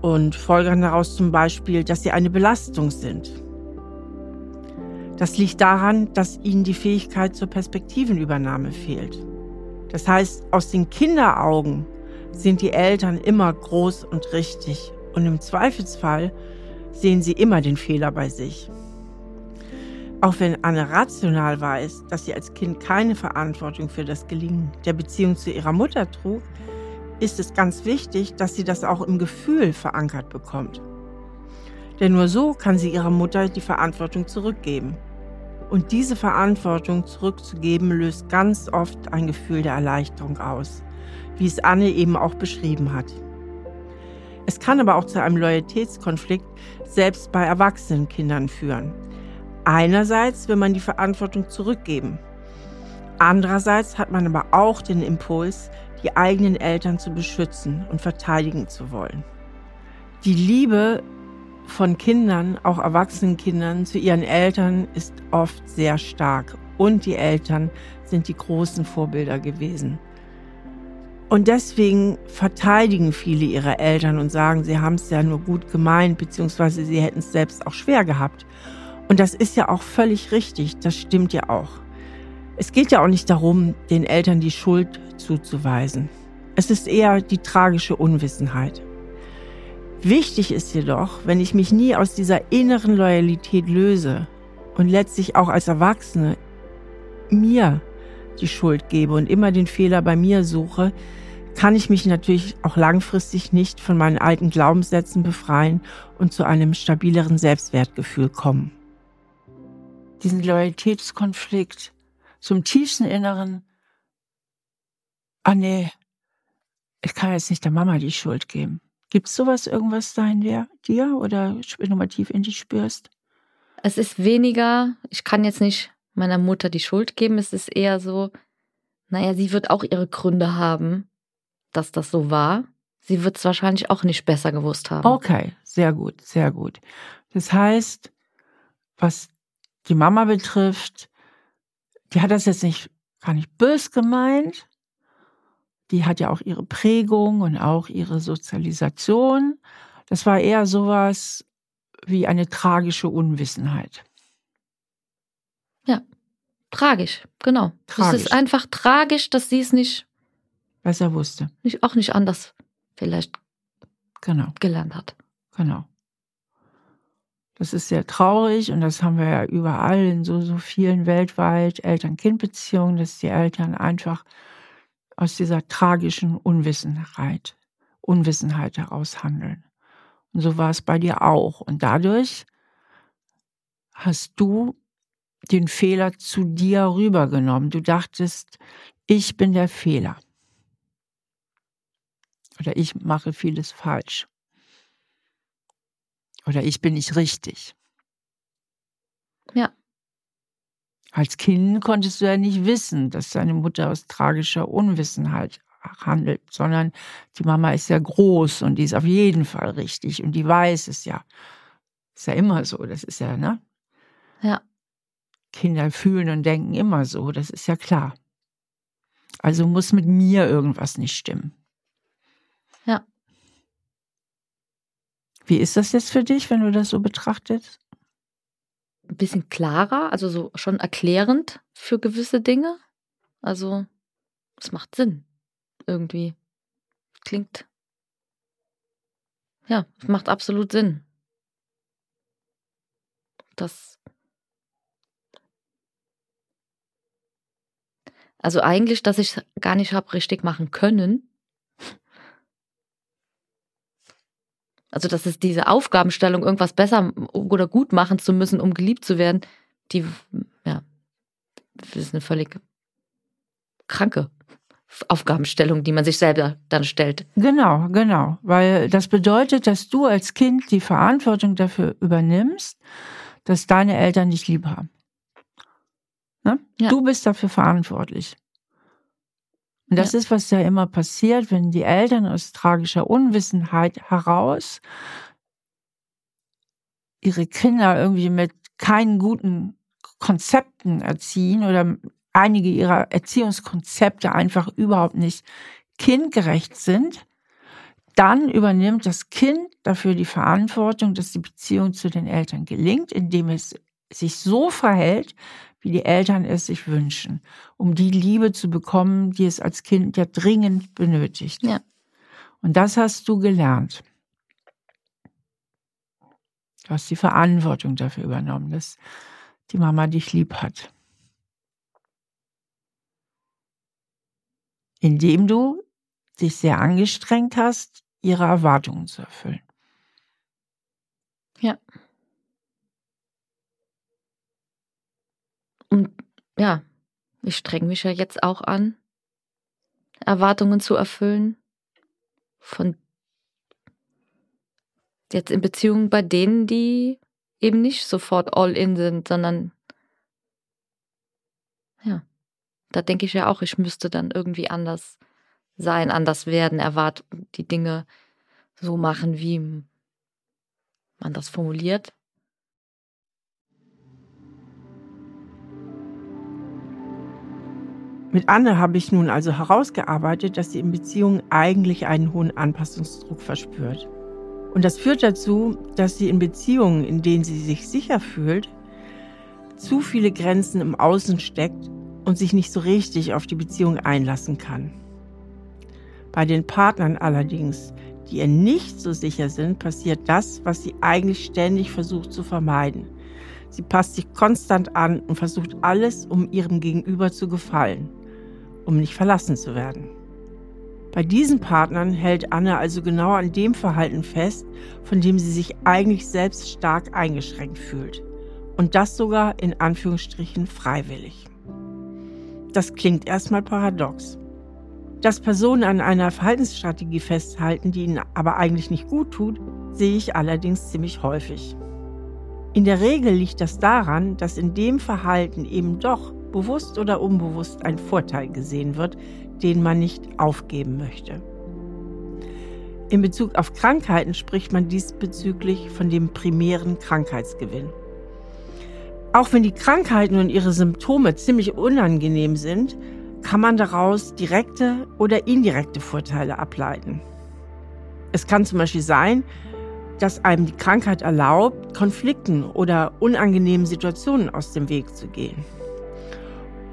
und folgern daraus zum Beispiel, dass sie eine Belastung sind das liegt daran, dass ihnen die Fähigkeit zur Perspektivenübernahme fehlt. Das heißt, aus den Kinderaugen sind die Eltern immer groß und richtig und im Zweifelsfall sehen sie immer den Fehler bei sich. Auch wenn Anne rational weiß, dass sie als Kind keine Verantwortung für das Gelingen der Beziehung zu ihrer Mutter trug, ist es ganz wichtig, dass sie das auch im Gefühl verankert bekommt. Denn nur so kann sie ihrer Mutter die Verantwortung zurückgeben. Und diese Verantwortung zurückzugeben löst ganz oft ein Gefühl der Erleichterung aus, wie es Anne eben auch beschrieben hat. Es kann aber auch zu einem Loyalitätskonflikt selbst bei erwachsenen Kindern führen. Einerseits will man die Verantwortung zurückgeben. Andererseits hat man aber auch den Impuls, die eigenen Eltern zu beschützen und verteidigen zu wollen. Die Liebe von Kindern, auch erwachsenen Kindern, zu ihren Eltern ist oft sehr stark. Und die Eltern sind die großen Vorbilder gewesen. Und deswegen verteidigen viele ihre Eltern und sagen, sie haben es ja nur gut gemeint, beziehungsweise sie hätten es selbst auch schwer gehabt. Und das ist ja auch völlig richtig, das stimmt ja auch. Es geht ja auch nicht darum, den Eltern die Schuld zuzuweisen. Es ist eher die tragische Unwissenheit. Wichtig ist jedoch, wenn ich mich nie aus dieser inneren Loyalität löse und letztlich auch als Erwachsene mir die Schuld gebe und immer den Fehler bei mir suche, kann ich mich natürlich auch langfristig nicht von meinen alten Glaubenssätzen befreien und zu einem stabileren Selbstwertgefühl kommen. Diesen Loyalitätskonflikt zum tiefsten Inneren, ah nee, ich kann jetzt nicht der Mama die Schuld geben. Gibt es sowas, irgendwas da in dir, dir oder wenn du mal tief in dich spürst? Es ist weniger, ich kann jetzt nicht meiner Mutter die Schuld geben. Es ist eher so, naja, sie wird auch ihre Gründe haben, dass das so war. Sie wird es wahrscheinlich auch nicht besser gewusst haben. Okay, sehr gut, sehr gut. Das heißt, was die Mama betrifft, die hat das jetzt nicht gar nicht bös gemeint. Die hat ja auch ihre Prägung und auch ihre Sozialisation. Das war eher sowas wie eine tragische Unwissenheit. Ja, tragisch, genau. Tragisch. Es ist einfach tragisch, dass sie es nicht besser wusste. Nicht, auch nicht anders vielleicht genau. gelernt hat. Genau. Das ist sehr traurig und das haben wir ja überall in so, so vielen weltweit Eltern-Kind-Beziehungen, dass die Eltern einfach aus dieser tragischen Unwissenheit, Unwissenheit heraus handeln. Und so war es bei dir auch. Und dadurch hast du den Fehler zu dir rübergenommen. Du dachtest, ich bin der Fehler. Oder ich mache vieles falsch. Oder ich bin nicht richtig. Ja. Als Kind konntest du ja nicht wissen, dass deine Mutter aus tragischer Unwissenheit handelt, sondern die Mama ist ja groß und die ist auf jeden Fall richtig und die weiß es ja. Ist ja immer so, das ist ja, ne? Ja. Kinder fühlen und denken immer so, das ist ja klar. Also muss mit mir irgendwas nicht stimmen. Ja. Wie ist das jetzt für dich, wenn du das so betrachtest? Ein bisschen klarer, also so schon erklärend für gewisse Dinge. Also, es macht Sinn. Irgendwie. Klingt. Ja, es macht absolut Sinn. Das Also eigentlich, dass ich es gar nicht habe richtig machen können. Also, dass es diese Aufgabenstellung, irgendwas besser oder gut machen zu müssen, um geliebt zu werden, die, ja, das ist eine völlig kranke Aufgabenstellung, die man sich selber dann stellt. Genau, genau. Weil das bedeutet, dass du als Kind die Verantwortung dafür übernimmst, dass deine Eltern dich lieb haben. Ne? Ja. Du bist dafür verantwortlich. Und das ja. ist, was ja immer passiert, wenn die Eltern aus tragischer Unwissenheit heraus ihre Kinder irgendwie mit keinen guten Konzepten erziehen oder einige ihrer Erziehungskonzepte einfach überhaupt nicht kindgerecht sind, dann übernimmt das Kind dafür die Verantwortung, dass die Beziehung zu den Eltern gelingt, indem es sich so verhält, wie die Eltern es sich wünschen, um die Liebe zu bekommen, die es als Kind ja dringend benötigt. Ja. Und das hast du gelernt. Du hast die Verantwortung dafür übernommen. Das, die Mama dich lieb hat. Indem du dich sehr angestrengt hast, ihre Erwartungen zu erfüllen. Ja. Und ja, ich streng mich ja jetzt auch an, Erwartungen zu erfüllen von jetzt in Beziehungen bei denen, die eben nicht sofort all in sind, sondern ja, da denke ich ja auch, ich müsste dann irgendwie anders sein, anders werden, erwart die Dinge so machen, wie man das formuliert. Mit Anne habe ich nun also herausgearbeitet, dass sie in Beziehungen eigentlich einen hohen Anpassungsdruck verspürt. Und das führt dazu, dass sie in Beziehungen, in denen sie sich sicher fühlt, zu viele Grenzen im Außen steckt und sich nicht so richtig auf die Beziehung einlassen kann. Bei den Partnern allerdings, die ihr nicht so sicher sind, passiert das, was sie eigentlich ständig versucht zu vermeiden. Sie passt sich konstant an und versucht alles, um ihrem Gegenüber zu gefallen, um nicht verlassen zu werden. Bei diesen Partnern hält Anne also genau an dem Verhalten fest, von dem sie sich eigentlich selbst stark eingeschränkt fühlt. Und das sogar in Anführungsstrichen freiwillig. Das klingt erstmal paradox. Dass Personen an einer Verhaltensstrategie festhalten, die ihnen aber eigentlich nicht gut tut, sehe ich allerdings ziemlich häufig. In der Regel liegt das daran, dass in dem Verhalten eben doch bewusst oder unbewusst ein Vorteil gesehen wird, den man nicht aufgeben möchte. In Bezug auf Krankheiten spricht man diesbezüglich von dem primären Krankheitsgewinn. Auch wenn die Krankheiten und ihre Symptome ziemlich unangenehm sind, kann man daraus direkte oder indirekte Vorteile ableiten. Es kann zum Beispiel sein, dass einem die Krankheit erlaubt, Konflikten oder unangenehmen Situationen aus dem Weg zu gehen.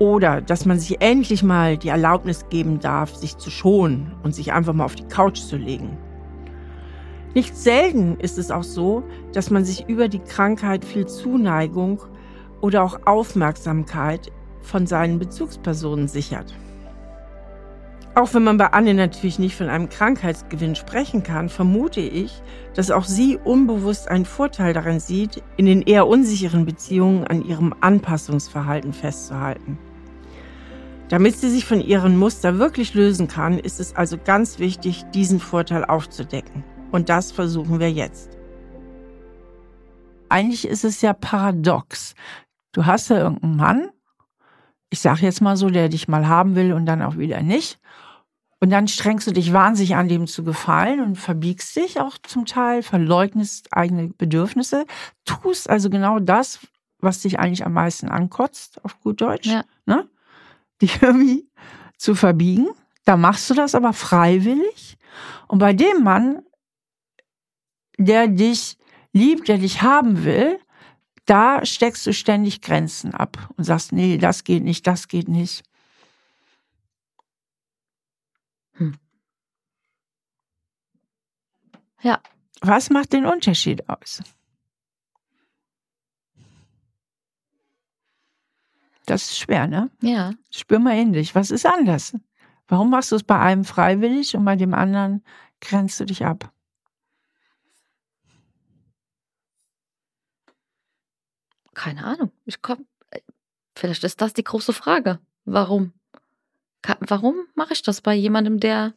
Oder dass man sich endlich mal die Erlaubnis geben darf, sich zu schonen und sich einfach mal auf die Couch zu legen. Nicht selten ist es auch so, dass man sich über die Krankheit viel Zuneigung oder auch Aufmerksamkeit von seinen Bezugspersonen sichert. Auch wenn man bei Anne natürlich nicht von einem Krankheitsgewinn sprechen kann, vermute ich, dass auch sie unbewusst einen Vorteil darin sieht, in den eher unsicheren Beziehungen an ihrem Anpassungsverhalten festzuhalten. Damit sie sich von ihren Muster wirklich lösen kann, ist es also ganz wichtig, diesen Vorteil aufzudecken. Und das versuchen wir jetzt. Eigentlich ist es ja paradox. Du hast ja irgendeinen Mann, ich sag jetzt mal so, der dich mal haben will und dann auch wieder nicht. Und dann strengst du dich wahnsinnig an, dem zu gefallen und verbiegst dich auch zum Teil, verleugnest eigene Bedürfnisse, tust also genau das, was dich eigentlich am meisten ankotzt, auf gut Deutsch. Ja. Ne? Dich *laughs* irgendwie zu verbiegen. Da machst du das aber freiwillig. Und bei dem Mann, der dich liebt, der dich haben will, da steckst du ständig Grenzen ab und sagst, nee, das geht nicht, das geht nicht. Hm. Ja. Was macht den Unterschied aus? Das ist schwer, ne? Ja. Spür mal in dich. Was ist anders? Warum machst du es bei einem freiwillig und bei dem anderen grenzt du dich ab? Keine Ahnung. Ich komm. Vielleicht ist das die große Frage. Warum? Warum mache ich das bei jemandem, der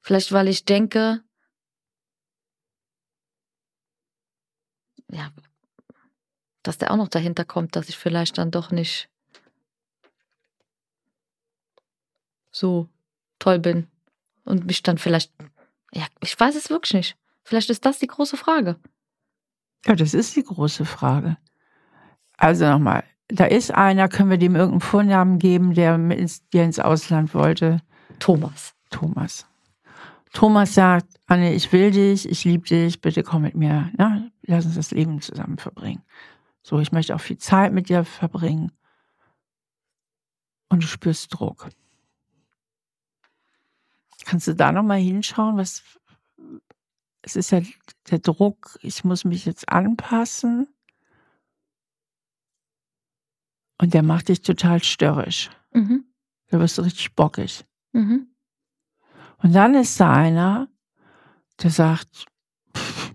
vielleicht, weil ich denke, ja, dass der auch noch dahinter kommt, dass ich vielleicht dann doch nicht so toll bin und mich dann vielleicht, ja, ich weiß es wirklich nicht. Vielleicht ist das die große Frage. Ja, das ist die große Frage. Also nochmal, da ist einer, können wir dem irgendeinen Vornamen geben, der, ins, der ins Ausland wollte? Thomas. Thomas. Thomas sagt, Anne, ich will dich, ich liebe dich, bitte komm mit mir. Ja, lass uns das Leben zusammen verbringen. So, ich möchte auch viel Zeit mit dir verbringen. Und du spürst Druck. Kannst du da nochmal hinschauen, was es ist ja der Druck, ich muss mich jetzt anpassen. Und der macht dich total störrisch. Mhm. Da wirst du richtig bockig. Mhm. Und dann ist da einer, der sagt, pff,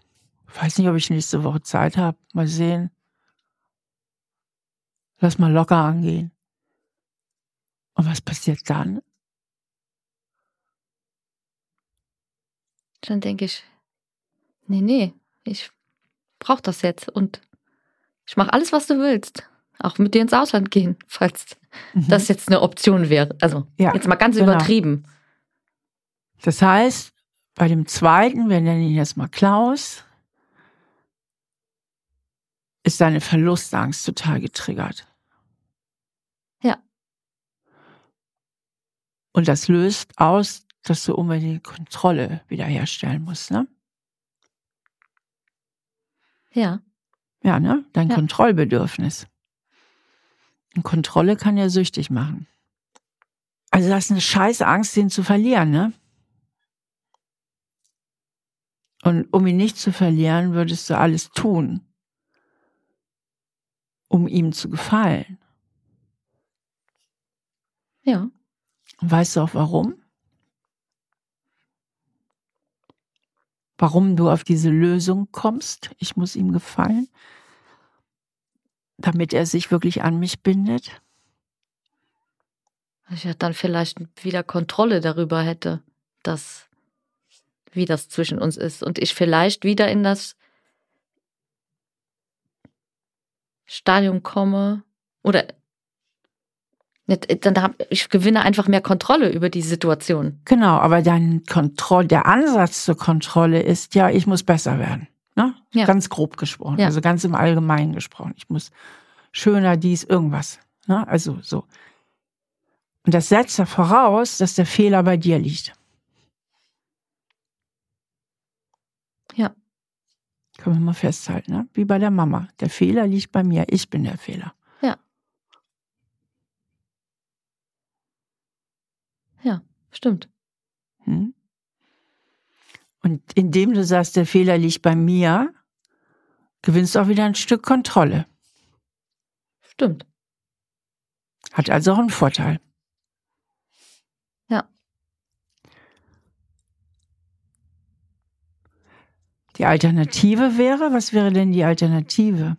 weiß nicht, ob ich nächste Woche Zeit habe. Mal sehen. Lass mal locker angehen. Und was passiert dann? Dann denke ich, nee, nee, ich brauche das jetzt und ich mache alles, was du willst. Auch mit dir ins Ausland gehen, *laughs* falls Mhm. das jetzt eine Option wäre. Also Ja, jetzt mal ganz genau. übertrieben. Das heißt, bei dem zweiten, wir nennen ihn jetzt mal Klaus, ist seine Verlustangst total getriggert. Ja. Und das löst aus, dass du unbedingt Kontrolle wiederherstellen musst, ne? Ja, Ja, ne? Dein Ja. Kontrollbedürfnis. Und Kontrolle kann ja süchtig machen. Also das ist eine scheiß Angst, den zu verlieren, ne? Und um ihn nicht zu verlieren, würdest du alles tun, um ihm zu gefallen. ja. Und weißt du auch warum? Warum du auf diese Lösung kommst? Ich muss ihm gefallen, damit er sich wirklich an mich bindet. Ich ja dann vielleicht wieder Kontrolle darüber hätte, dass wie das zwischen uns ist und ich vielleicht wieder in das Stadium komme oder dann hab, ich gewinne einfach mehr Kontrolle über die Situation. Genau, aber dein Kontroll, der Ansatz zur Kontrolle ist ja, ich muss besser werden. Ne? Ja. Ganz grob gesprochen, Ja. also ganz im Allgemeinen gesprochen. Ich muss schöner dies, irgendwas. Ne? Also so. Und das setzt ja voraus, dass der Fehler bei dir liegt. Ja. Können wir mal festhalten, ne? wie bei der Mama. Der Fehler liegt bei mir, ich bin der Fehler. Stimmt. Hm? Und indem du sagst, der Fehler liegt bei mir, gewinnst du auch wieder ein Stück Kontrolle. Stimmt. Hat also auch einen Vorteil. Ja. Die Alternative wäre, was wäre denn die Alternative?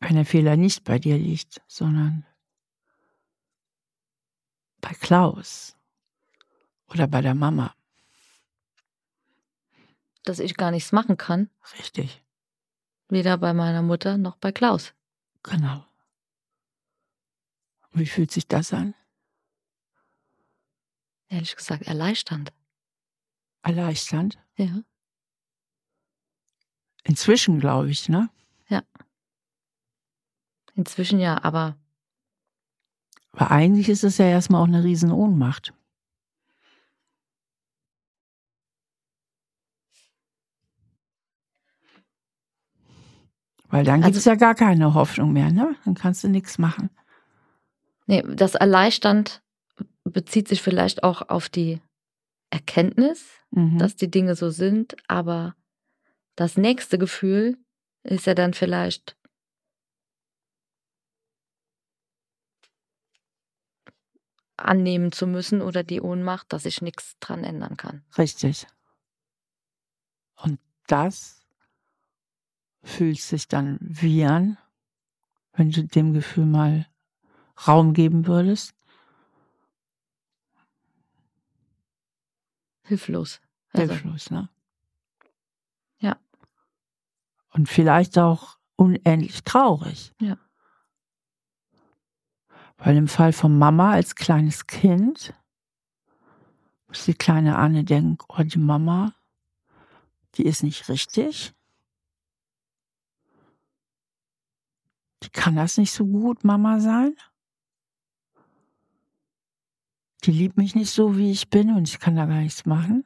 Wenn der Fehler nicht bei dir liegt, sondern bei Klaus oder bei der Mama. Dass ich gar nichts machen kann, Richtig, weder bei meiner Mutter noch bei Klaus. genau. Wie fühlt sich das an? Ehrlich gesagt, erleichternd. Erleichternd? Ja. Inzwischen, glaube ich, ne? Inzwischen ja, aber Aber eigentlich ist es ja erstmal auch eine riesen Ohnmacht. Weil dann Also- gibt es ja gar keine Hoffnung mehr, ne? Dann kannst du nichts machen. nee, das erleichternd bezieht sich vielleicht auch auf die Erkenntnis, Mhm. dass die Dinge so sind, aber das nächste Gefühl ist ja dann vielleicht annehmen zu müssen oder die Ohnmacht, dass ich nichts dran ändern kann. Richtig. Und das fühlt sich dann wie an, wenn du dem Gefühl mal Raum geben würdest. Hilflos. Also, Hilflos, ne? Ja. Und vielleicht auch unendlich traurig. Ja. Weil im Fall von Mama als kleines Kind muss die kleine Anne denken, oh, die Mama, die ist nicht richtig. Die kann das nicht so gut, Mama sein. Die liebt mich nicht so, wie ich bin und ich kann da gar nichts machen.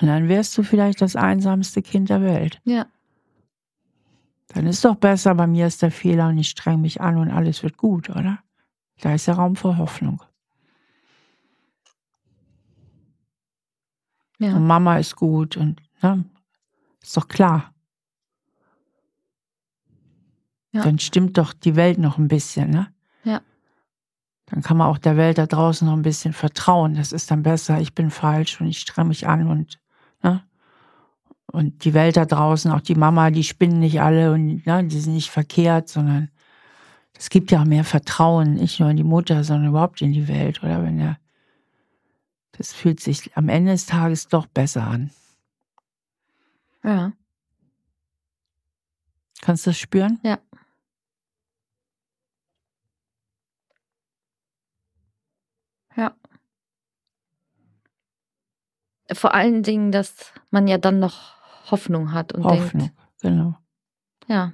Und dann wärst du vielleicht das einsamste Kind der Welt. ja, Dann ist doch besser, bei mir ist der Fehler und ich streng mich an und alles wird gut, oder? Da ist ja Raum für Hoffnung. ja, Und Mama ist gut und ne, ist doch klar. Ja. Dann stimmt doch die Welt noch ein bisschen, ne? Ja. Dann kann man auch der Welt da draußen noch ein bisschen vertrauen. Das ist dann besser, ich bin falsch und ich strenge mich an und? Und die Welt da draußen, auch die Mama, die spinnen nicht alle und ne, die sind nicht verkehrt, sondern es gibt ja auch mehr Vertrauen, nicht nur in die Mutter, sondern überhaupt in die Welt, oder? Wenn er, das fühlt sich am Ende des Tages doch besser an. Ja. Kannst du das spüren? Ja. Ja. Vor allen Dingen, dass man ja dann noch Hoffnung hat und Hoffnung, denkt, genau. ja,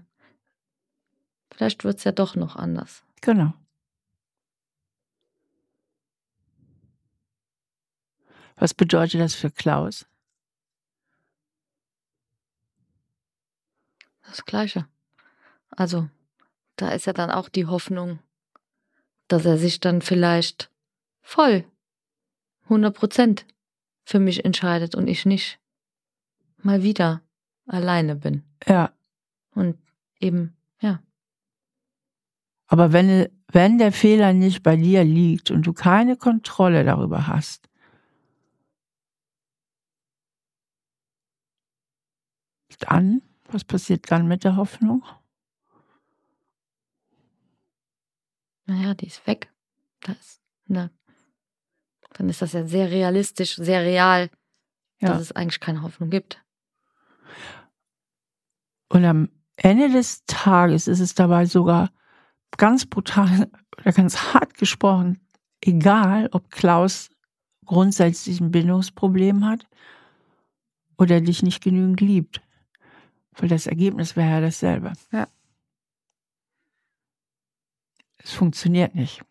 vielleicht wird es ja doch noch anders. Genau. Was bedeutet das für Klaus? Das Gleiche. Also, da ist ja dann auch die Hoffnung, dass er sich dann vielleicht voll 100 Prozent für mich entscheidet und ich nicht mal wieder alleine bin. Ja, Und eben, ja, aber wenn, wenn der Fehler nicht bei dir liegt und du keine Kontrolle darüber hast, dann, was passiert dann mit der Hoffnung? naja, die ist weg. Da ist, ne, dann ist das ja sehr realistisch, sehr real, Ja. dass es eigentlich keine Hoffnung gibt. Und am Ende des Tages ist es dabei sogar ganz brutal oder ganz hart gesprochen, egal ob Klaus grundsätzlich ein Bindungsproblem hat oder dich nicht genügend liebt. Weil das Ergebnis wäre ja dasselbe. Ja. Es funktioniert nicht.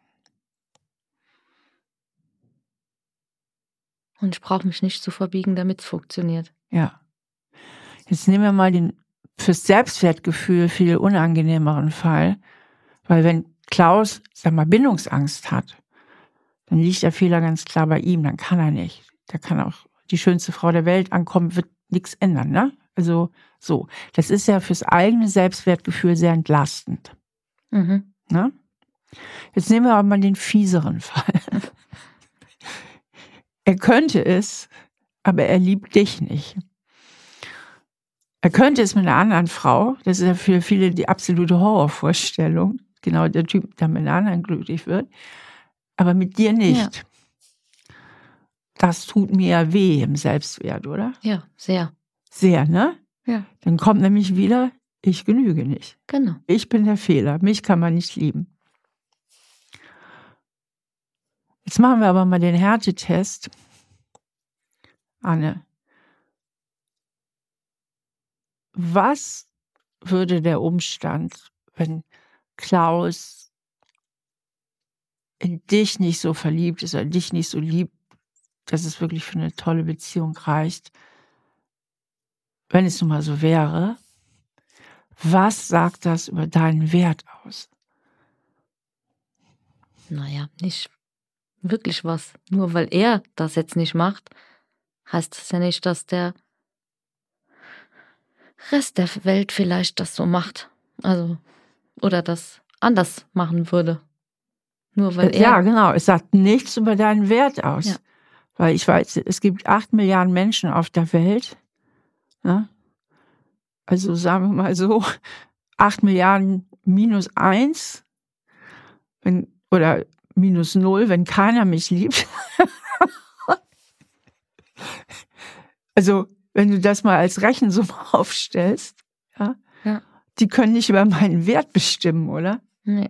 Und ich brauche mich nicht zu verbiegen, damit es funktioniert. Ja. Jetzt nehmen wir mal den fürs Selbstwertgefühl viel unangenehmeren Fall, weil wenn Klaus, sag mal, Bindungsangst hat, dann liegt der Fehler ganz klar bei ihm, dann kann er nicht. Da kann auch die schönste Frau der Welt ankommen, wird nichts ändern, ne? Also so. Das ist ja fürs eigene Selbstwertgefühl sehr entlastend. Mhm. Ne? Jetzt nehmen wir aber mal den fieseren *laughs* Fall. er könnte es, aber er liebt dich nicht. Er könnte es mit einer anderen Frau, das ist ja für viele die absolute Horrorvorstellung, genau der Typ, der mit einer anderen glücklich wird, aber mit dir nicht. Das tut mir ja weh im Selbstwert, oder? Ja, sehr. Sehr, ne? Ja. Dann kommt nämlich wieder, ich genüge nicht. Genau. Ich bin der Fehler. Mich kann man nicht lieben. Jetzt machen wir aber mal den Härtetest. Anne. Was würde der Umstand, wenn Klaus in dich nicht so verliebt ist oder dich nicht so liebt, dass es wirklich für eine tolle Beziehung reicht, wenn es nun mal so wäre, was sagt das über deinen Wert aus? Naja, nicht wirklich was. Nur weil er das jetzt nicht macht, heißt das ja nicht, dass der Rest der Welt vielleicht das so macht. Also, oder das anders machen würde. Nur weil er. Ja, genau. Es sagt nichts über deinen Wert aus. Ja. Weil ich weiß, es gibt acht Milliarden Menschen auf der Welt. Ne? Also sagen wir mal so, *laughs* acht Milliarden minus eins wenn, oder minus null, wenn keiner mich liebt. *laughs* also wenn du das mal als Rechensumme *laughs* aufstellst, ja, Ja. die können nicht über meinen Wert bestimmen, oder? Nee.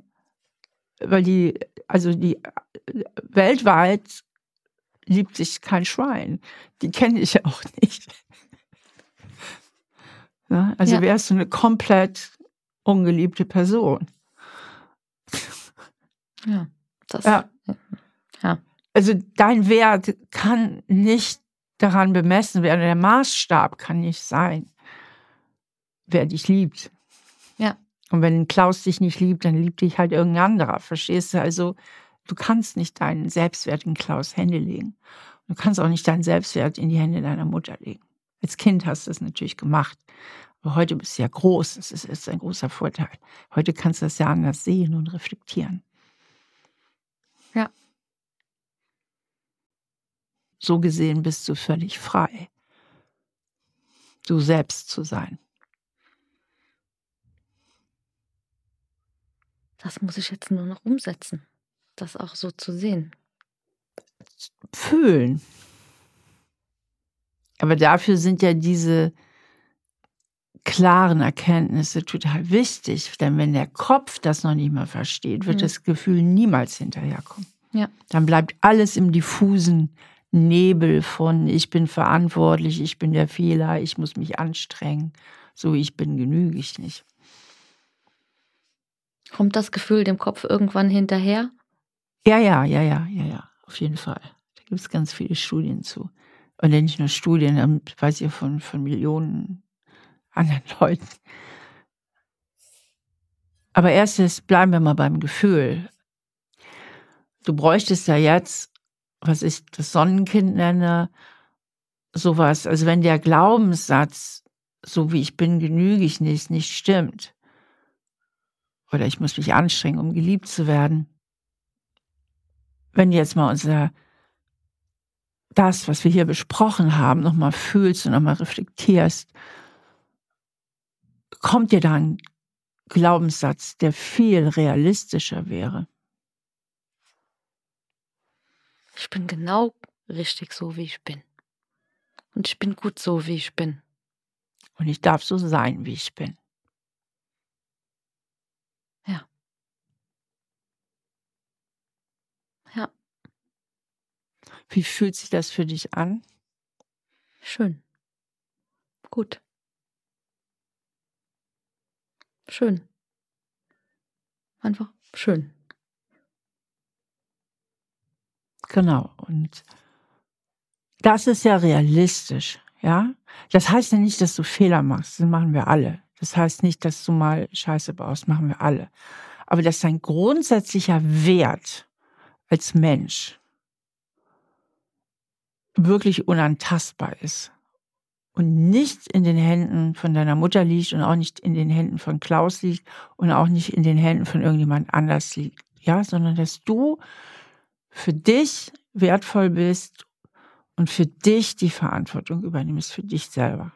weil die, also die äh, weltweit liebt sich kein Schwein. Die kenne ich *laughs* auch nicht. Ja, also Ja. wärst du eine komplett ungeliebte Person. Ja. Das, Ja. Ja. Also dein Wert kann nicht daran bemessen werden. Der Maßstab kann nicht sein, wer dich liebt. Ja. Und wenn Klaus dich nicht liebt, dann liebt dich halt irgendein anderer. Verstehst du? Also du kannst nicht deinen Selbstwert in Klaus Hände legen. Du kannst auch nicht deinen Selbstwert in die Hände deiner Mutter legen. Als Kind hast du es natürlich gemacht. Aber heute bist du ja groß. Das ist, ist ein großer Vorteil. Heute kannst du das ja anders sehen und reflektieren. Ja. So gesehen bist du völlig frei, du selbst zu sein. Das muss ich jetzt nur noch umsetzen, das auch so zu sehen. Fühlen. Aber dafür sind ja diese klaren Erkenntnisse total wichtig, denn wenn der Kopf das noch nicht mal versteht, wird mhm. das Gefühl niemals hinterherkommen. Ja. Dann bleibt alles im diffusen Nebel von ich bin verantwortlich, ich bin der Fehler, ich muss mich anstrengen, so ich bin genüge ich nicht. Kommt das Gefühl dem Kopf irgendwann hinterher? Ja, ja, ja, ja, ja, ja, auf jeden Fall. Da gibt es ganz viele Studien zu. Und nicht nur Studien, dann weiß ich von, von Millionen anderen *laughs* Leuten. Aber erstes bleiben wir mal beim Gefühl. Du bräuchtest ja jetzt, was ich das Sonnenkind nenne, sowas. Also wenn der Glaubenssatz, so wie ich bin, genüge ich nicht, nicht stimmt. Oder ich muss mich anstrengen, um geliebt zu werden. Wenn jetzt mal unser das, was wir hier besprochen haben, nochmal fühlst und nochmal reflektierst, kommt dir da ein Glaubenssatz, der viel realistischer wäre. Ich bin genau richtig so, wie ich bin. Und ich bin gut so, wie ich bin. Und ich darf so sein, wie ich bin. Ja. Ja. Wie fühlt sich das für dich an? Schön. Gut. Schön. Einfach schön. Genau. Und das ist ja realistisch, ja. Das heißt ja nicht, dass du Fehler machst. Das machen wir alle. Das heißt nicht, dass du mal Scheiße baust. Machen wir alle. Aber dass dein grundsätzlicher Wert als Mensch wirklich unantastbar ist und nicht in den Händen von deiner Mutter liegt und auch nicht in den Händen von Klaus liegt und auch nicht in den Händen von irgendjemand anders liegt, ja, sondern dass du für dich wertvoll bist und für dich die Verantwortung übernimmst, für dich selber.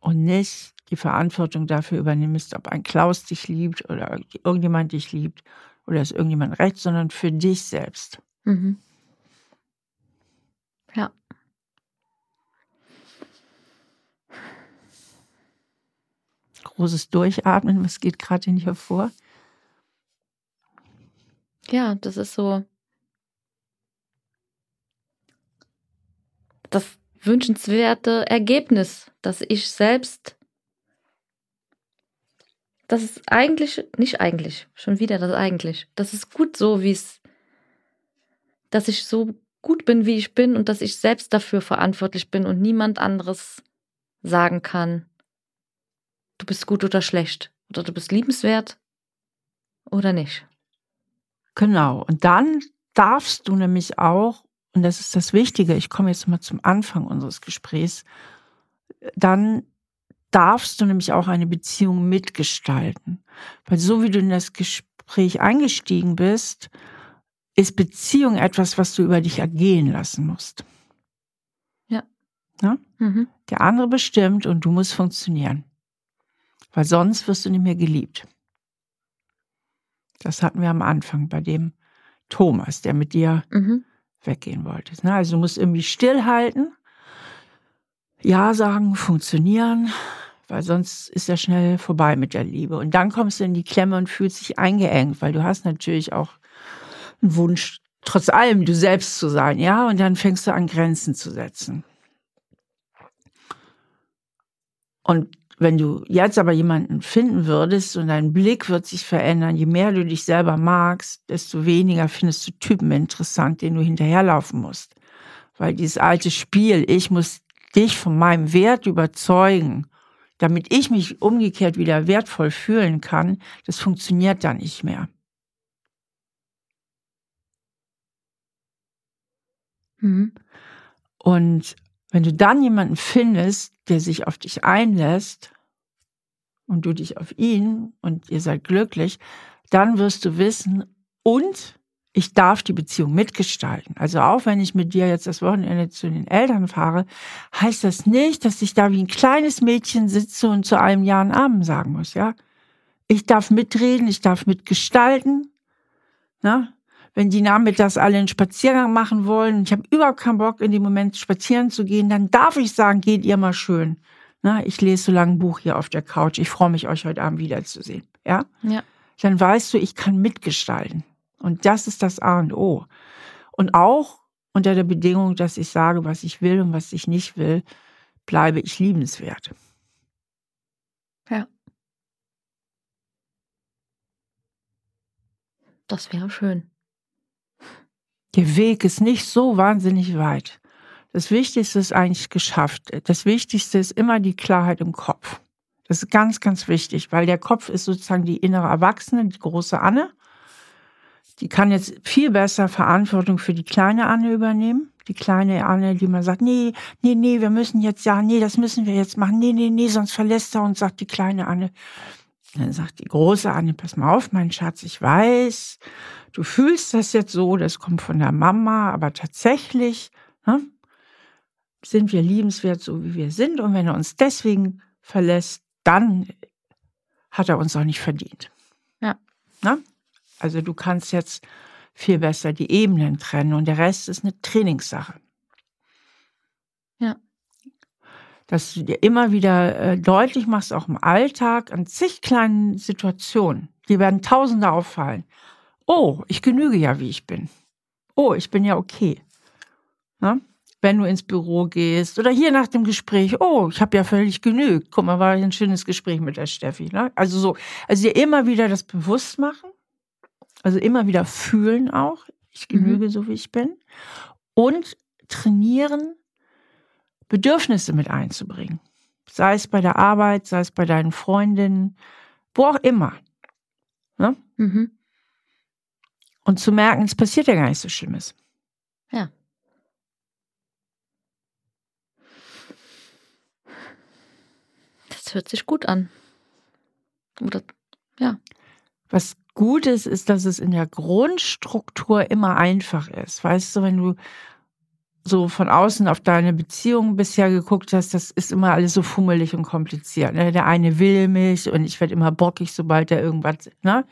Und nicht die Verantwortung dafür übernimmst, ob ein Klaus dich liebt oder irgendjemand dich liebt oder es irgendjemand recht, sondern für dich selbst. Mhm. Ja. Großes Durchatmen, was geht gerade in dir vor? Ja, das ist so das wünschenswerte Ergebnis, dass ich selbst, das ist eigentlich, nicht eigentlich, schon wieder das eigentlich, das ist gut so, wie es, dass ich so gut bin, wie ich bin und dass ich selbst dafür verantwortlich bin und niemand anderes sagen kann, du bist gut oder schlecht oder du bist liebenswert oder nicht. Genau. Und dann darfst du nämlich auch, und das ist das Wichtige, ich komme jetzt mal zum Anfang unseres Gesprächs, dann darfst du nämlich auch eine Beziehung mitgestalten. Weil so wie du in das Gespräch eingestiegen bist, ist Beziehung etwas, was du über dich ergehen lassen musst. Ja. ja? Mhm. Der andere bestimmt und du musst funktionieren. Weil sonst wirst du nicht mehr geliebt. Das hatten wir am Anfang bei dem Thomas, der mit dir mhm. weggehen wollte. Also du musst irgendwie stillhalten, Ja sagen, funktionieren, weil sonst ist ja schnell vorbei mit der Liebe. Und dann kommst du in die Klemme und fühlst dich eingeengt, weil du hast natürlich auch einen Wunsch, trotz allem du selbst zu sein, ja, und dann fängst du an, Grenzen zu setzen. Und wenn du jetzt aber jemanden finden würdest und dein Blick wird sich verändern, je mehr du dich selber magst, desto weniger findest du Typen interessant, denen du hinterherlaufen musst. Weil dieses alte Spiel, ich muss dich von meinem Wert überzeugen, damit ich mich umgekehrt wieder wertvoll fühlen kann, das funktioniert dann nicht mehr. Mhm. Und Wenn du dann jemanden findest, der sich auf dich einlässt und du dich auf ihn und ihr seid glücklich, dann wirst du wissen, und ich darf die Beziehung mitgestalten. Also auch wenn ich mit dir jetzt das Wochenende zu den Eltern fahre, heißt das nicht, dass ich da wie ein kleines Mädchen sitze und zu einem Jahr einen Abend sagen muss, ja. Ich darf mitreden, ich darf mitgestalten. Na? Wenn die nachmittags alle einen Spaziergang machen wollen, ich habe überhaupt keinen Bock, in dem Moment spazieren zu gehen, dann darf ich sagen, geht ihr mal schön. Na, ich lese so lange ein Buch hier auf der Couch. Ich freue mich, euch heute Abend wiederzusehen. Ja? Ja. Dann weißt du, ich kann mitgestalten. Und das ist das A und O. Und auch unter der Bedingung, dass ich sage, was ich will und was ich nicht will, bleibe ich liebenswert. Ja. Das wäre schön. Der Weg ist nicht so wahnsinnig weit. Das Wichtigste ist eigentlich geschafft. Das Wichtigste ist immer die Klarheit im Kopf. Das ist ganz, ganz wichtig, weil der Kopf ist sozusagen die innere Erwachsene, die große Anne. Die kann jetzt viel besser Verantwortung für die kleine Anne übernehmen. Die kleine Anne, die man sagt, nee, nee, nee, wir müssen jetzt, ja, nee, das müssen wir jetzt machen. Nee, nee, nee, sonst verlässt er uns, sagt die kleine Anne. Dann sagt die große Anne, pass mal auf, mein Schatz, ich weiß, du fühlst das jetzt so, das kommt von der Mama, aber tatsächlich ne, sind wir liebenswert, so wie wir sind. Und wenn er uns deswegen verlässt, dann hat er uns auch nicht verdient. Ja. Na? Also du kannst jetzt viel besser die Ebenen trennen und der Rest ist eine Trainingssache. Ja. Dass du dir immer wieder äh, deutlich machst, auch im Alltag, an zig kleinen Situationen, die werden Tausende auffallen. Oh, ich genüge ja, wie ich bin. Oh, ich bin ja okay. Na? Wenn du ins Büro gehst oder hier nach dem Gespräch, oh, ich habe ja völlig genügt. Guck mal, war ein schönes Gespräch mit der Steffi. Ne? Also so, also dir immer wieder das bewusst machen also immer wieder fühlen auch. Ich genüge mhm. so, wie ich bin. Und trainieren, Bedürfnisse mit einzubringen. Sei es bei der Arbeit, sei es bei deinen Freundinnen, wo auch immer. Ne? Mhm. Und zu merken, es passiert ja gar nicht so Schlimmes. Ja. Das hört sich gut an. Oder ja. Was gut ist, ist, dass es in der Grundstruktur immer einfach ist. Weißt du, wenn du so von außen auf deine Beziehung bisher geguckt hast, das ist immer alles so fummelig und kompliziert. Ne? Der eine will mich und ich werde immer bockig, sobald er irgendwas, ne?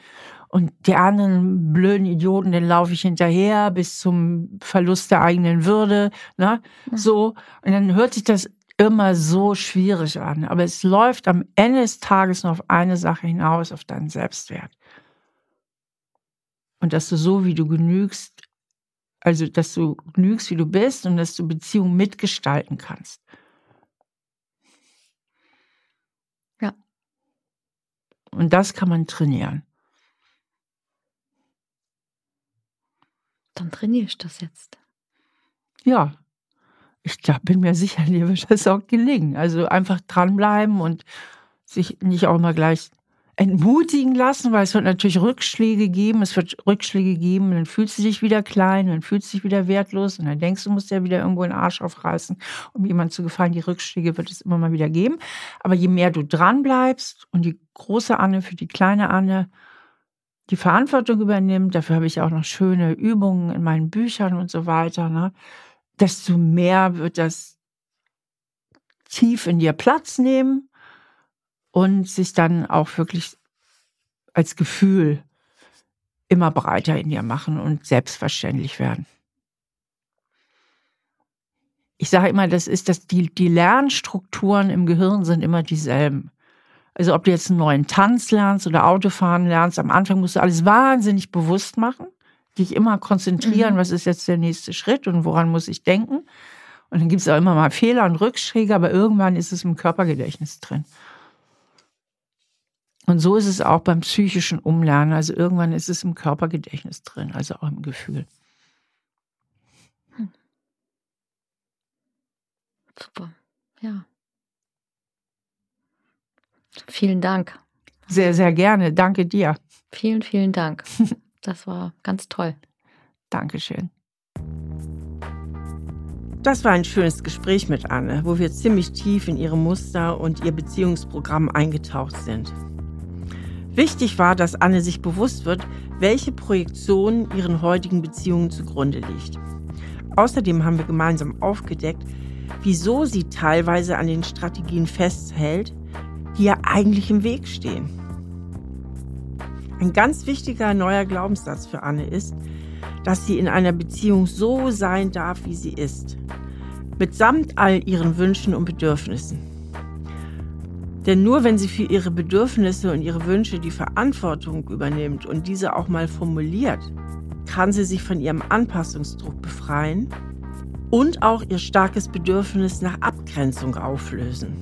Und die anderen blöden Idioten, den laufe ich hinterher bis zum Verlust der eigenen Würde, ne? So. Und dann hört sich das immer so schwierig an. Aber es läuft am Ende des Tages nur auf eine Sache hinaus, auf deinen Selbstwert und dass du so, wie du genügst, also dass du genügst, wie du bist und dass du Beziehungen mitgestalten kannst. Ja. Und das kann man trainieren. Dann trainiere ich das jetzt. Ja, ich glaub, bin mir sicher, *laughs* dir wird das auch gelingen. Also einfach dranbleiben und sich nicht auch immer gleich entmutigen lassen, weil es wird natürlich Rückschläge geben, es wird Rückschläge geben, dann fühlst du dich wieder klein, dann fühlst du dich wieder wertlos und dann denkst du, musst ja wieder irgendwo den Arsch aufreißen, um jemand zu gefallen. Die Rückschläge wird es immer mal wieder geben. Aber je mehr du dran bleibst und die große Anne für die kleine Anne die Verantwortung übernimmt, dafür habe ich auch noch schöne Übungen in meinen Büchern und so weiter, ne? desto mehr wird das tief in dir Platz nehmen und sich dann auch wirklich als Gefühl immer breiter in dir machen und selbstverständlich werden. Ich sage immer, das ist, dass die, die Lernstrukturen im Gehirn sind immer dieselben. Also ob du jetzt einen neuen Tanz lernst oder Autofahren lernst, am Anfang musst du alles wahnsinnig bewusst machen, dich immer konzentrieren, mhm. was ist jetzt der nächste Schritt und woran muss ich denken. Und dann gibt es auch immer mal Fehler und Rückschläge, aber irgendwann ist es im Körpergedächtnis drin. Und so ist es auch beim psychischen Umlernen. Also irgendwann ist es im Körpergedächtnis drin, also auch im Gefühl. Hm. Super, ja. Vielen Dank. Sehr, sehr gerne. Danke dir. Vielen, vielen Dank. *laughs* Das war ganz toll. Dankeschön. Das war ein schönes Gespräch mit Anne, wo wir ziemlich tief in ihre Muster und ihr Beziehungsprogramm eingetaucht sind. Wichtig war, dass Anne sich bewusst wird, welche Projektion ihren heutigen Beziehungen zugrunde liegt. Außerdem haben wir gemeinsam aufgedeckt, wieso sie teilweise an den Strategien festhält, die ja eigentlich im Weg stehen. Ein ganz wichtiger neuer Glaubenssatz für Anne ist, dass sie in einer Beziehung so sein darf, wie sie ist, mitsamt all ihren Wünschen und Bedürfnissen. Denn nur wenn sie für ihre Bedürfnisse und ihre Wünsche die Verantwortung übernimmt und diese auch mal formuliert, kann sie sich von ihrem Anpassungsdruck befreien und auch ihr starkes Bedürfnis nach Abgrenzung auflösen.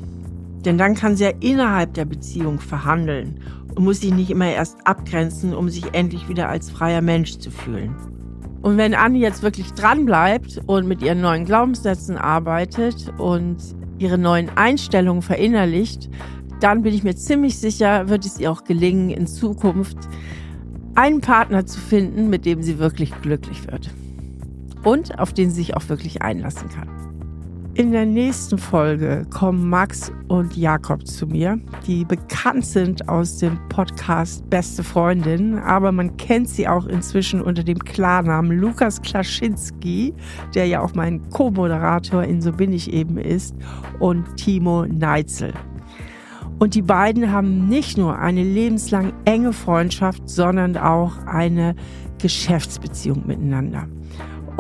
Denn dann kann sie ja innerhalb der Beziehung verhandeln und muss sich nicht immer erst abgrenzen, um sich endlich wieder als freier Mensch zu fühlen. Und wenn Anne jetzt wirklich dran bleibt und mit ihren neuen Glaubenssätzen arbeitet und ihre neuen Einstellungen verinnerlicht, dann bin ich mir ziemlich sicher, wird es ihr auch gelingen, in Zukunft einen Partner zu finden, mit dem sie wirklich glücklich wird. Und auf den sie sich auch wirklich einlassen kann. In der nächsten Folge kommen Max und Jakob zu mir, die bekannt sind aus dem Podcast Beste Freundin, aber man kennt sie auch inzwischen unter dem Klarnamen Lukas Klaschinski, der ja auch mein Co-Moderator in So bin ich eben ist, und Timo Neitzel. Und die beiden haben nicht nur eine lebenslang enge Freundschaft, sondern auch eine Geschäftsbeziehung miteinander.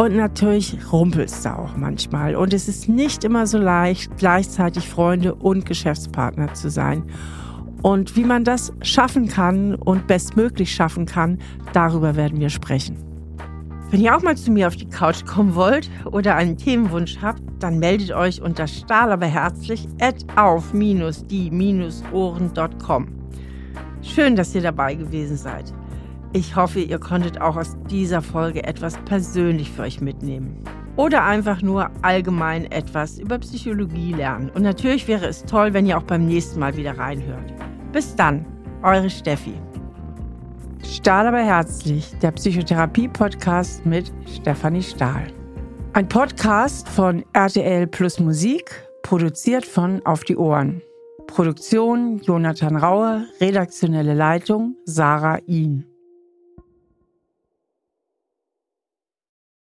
Und natürlich rumpelt es da auch manchmal. Und es ist nicht immer so leicht, gleichzeitig Freunde und Geschäftspartner zu sein. Und wie man das schaffen kann und bestmöglich schaffen kann, darüber werden wir sprechen. Wenn ihr auch mal zu mir auf die Couch kommen wollt oder einen Themenwunsch habt, dann meldet euch unter stahl aber herzlich auf-die-ohren.com. Schön, dass ihr dabei gewesen seid. Ich hoffe, ihr konntet auch aus dieser Folge etwas persönlich für euch mitnehmen. Oder einfach nur allgemein etwas über Psychologie lernen. Und natürlich wäre es toll, wenn ihr auch beim nächsten Mal wieder reinhört. Bis dann, eure Steffi. Stahl aber herzlich, der Psychotherapie-Podcast mit Stefanie Stahl. Ein Podcast von RTL Plus Musik, produziert von Auf die Ohren. Produktion Jonathan Rauer, redaktionelle Leitung Sarah Ihn.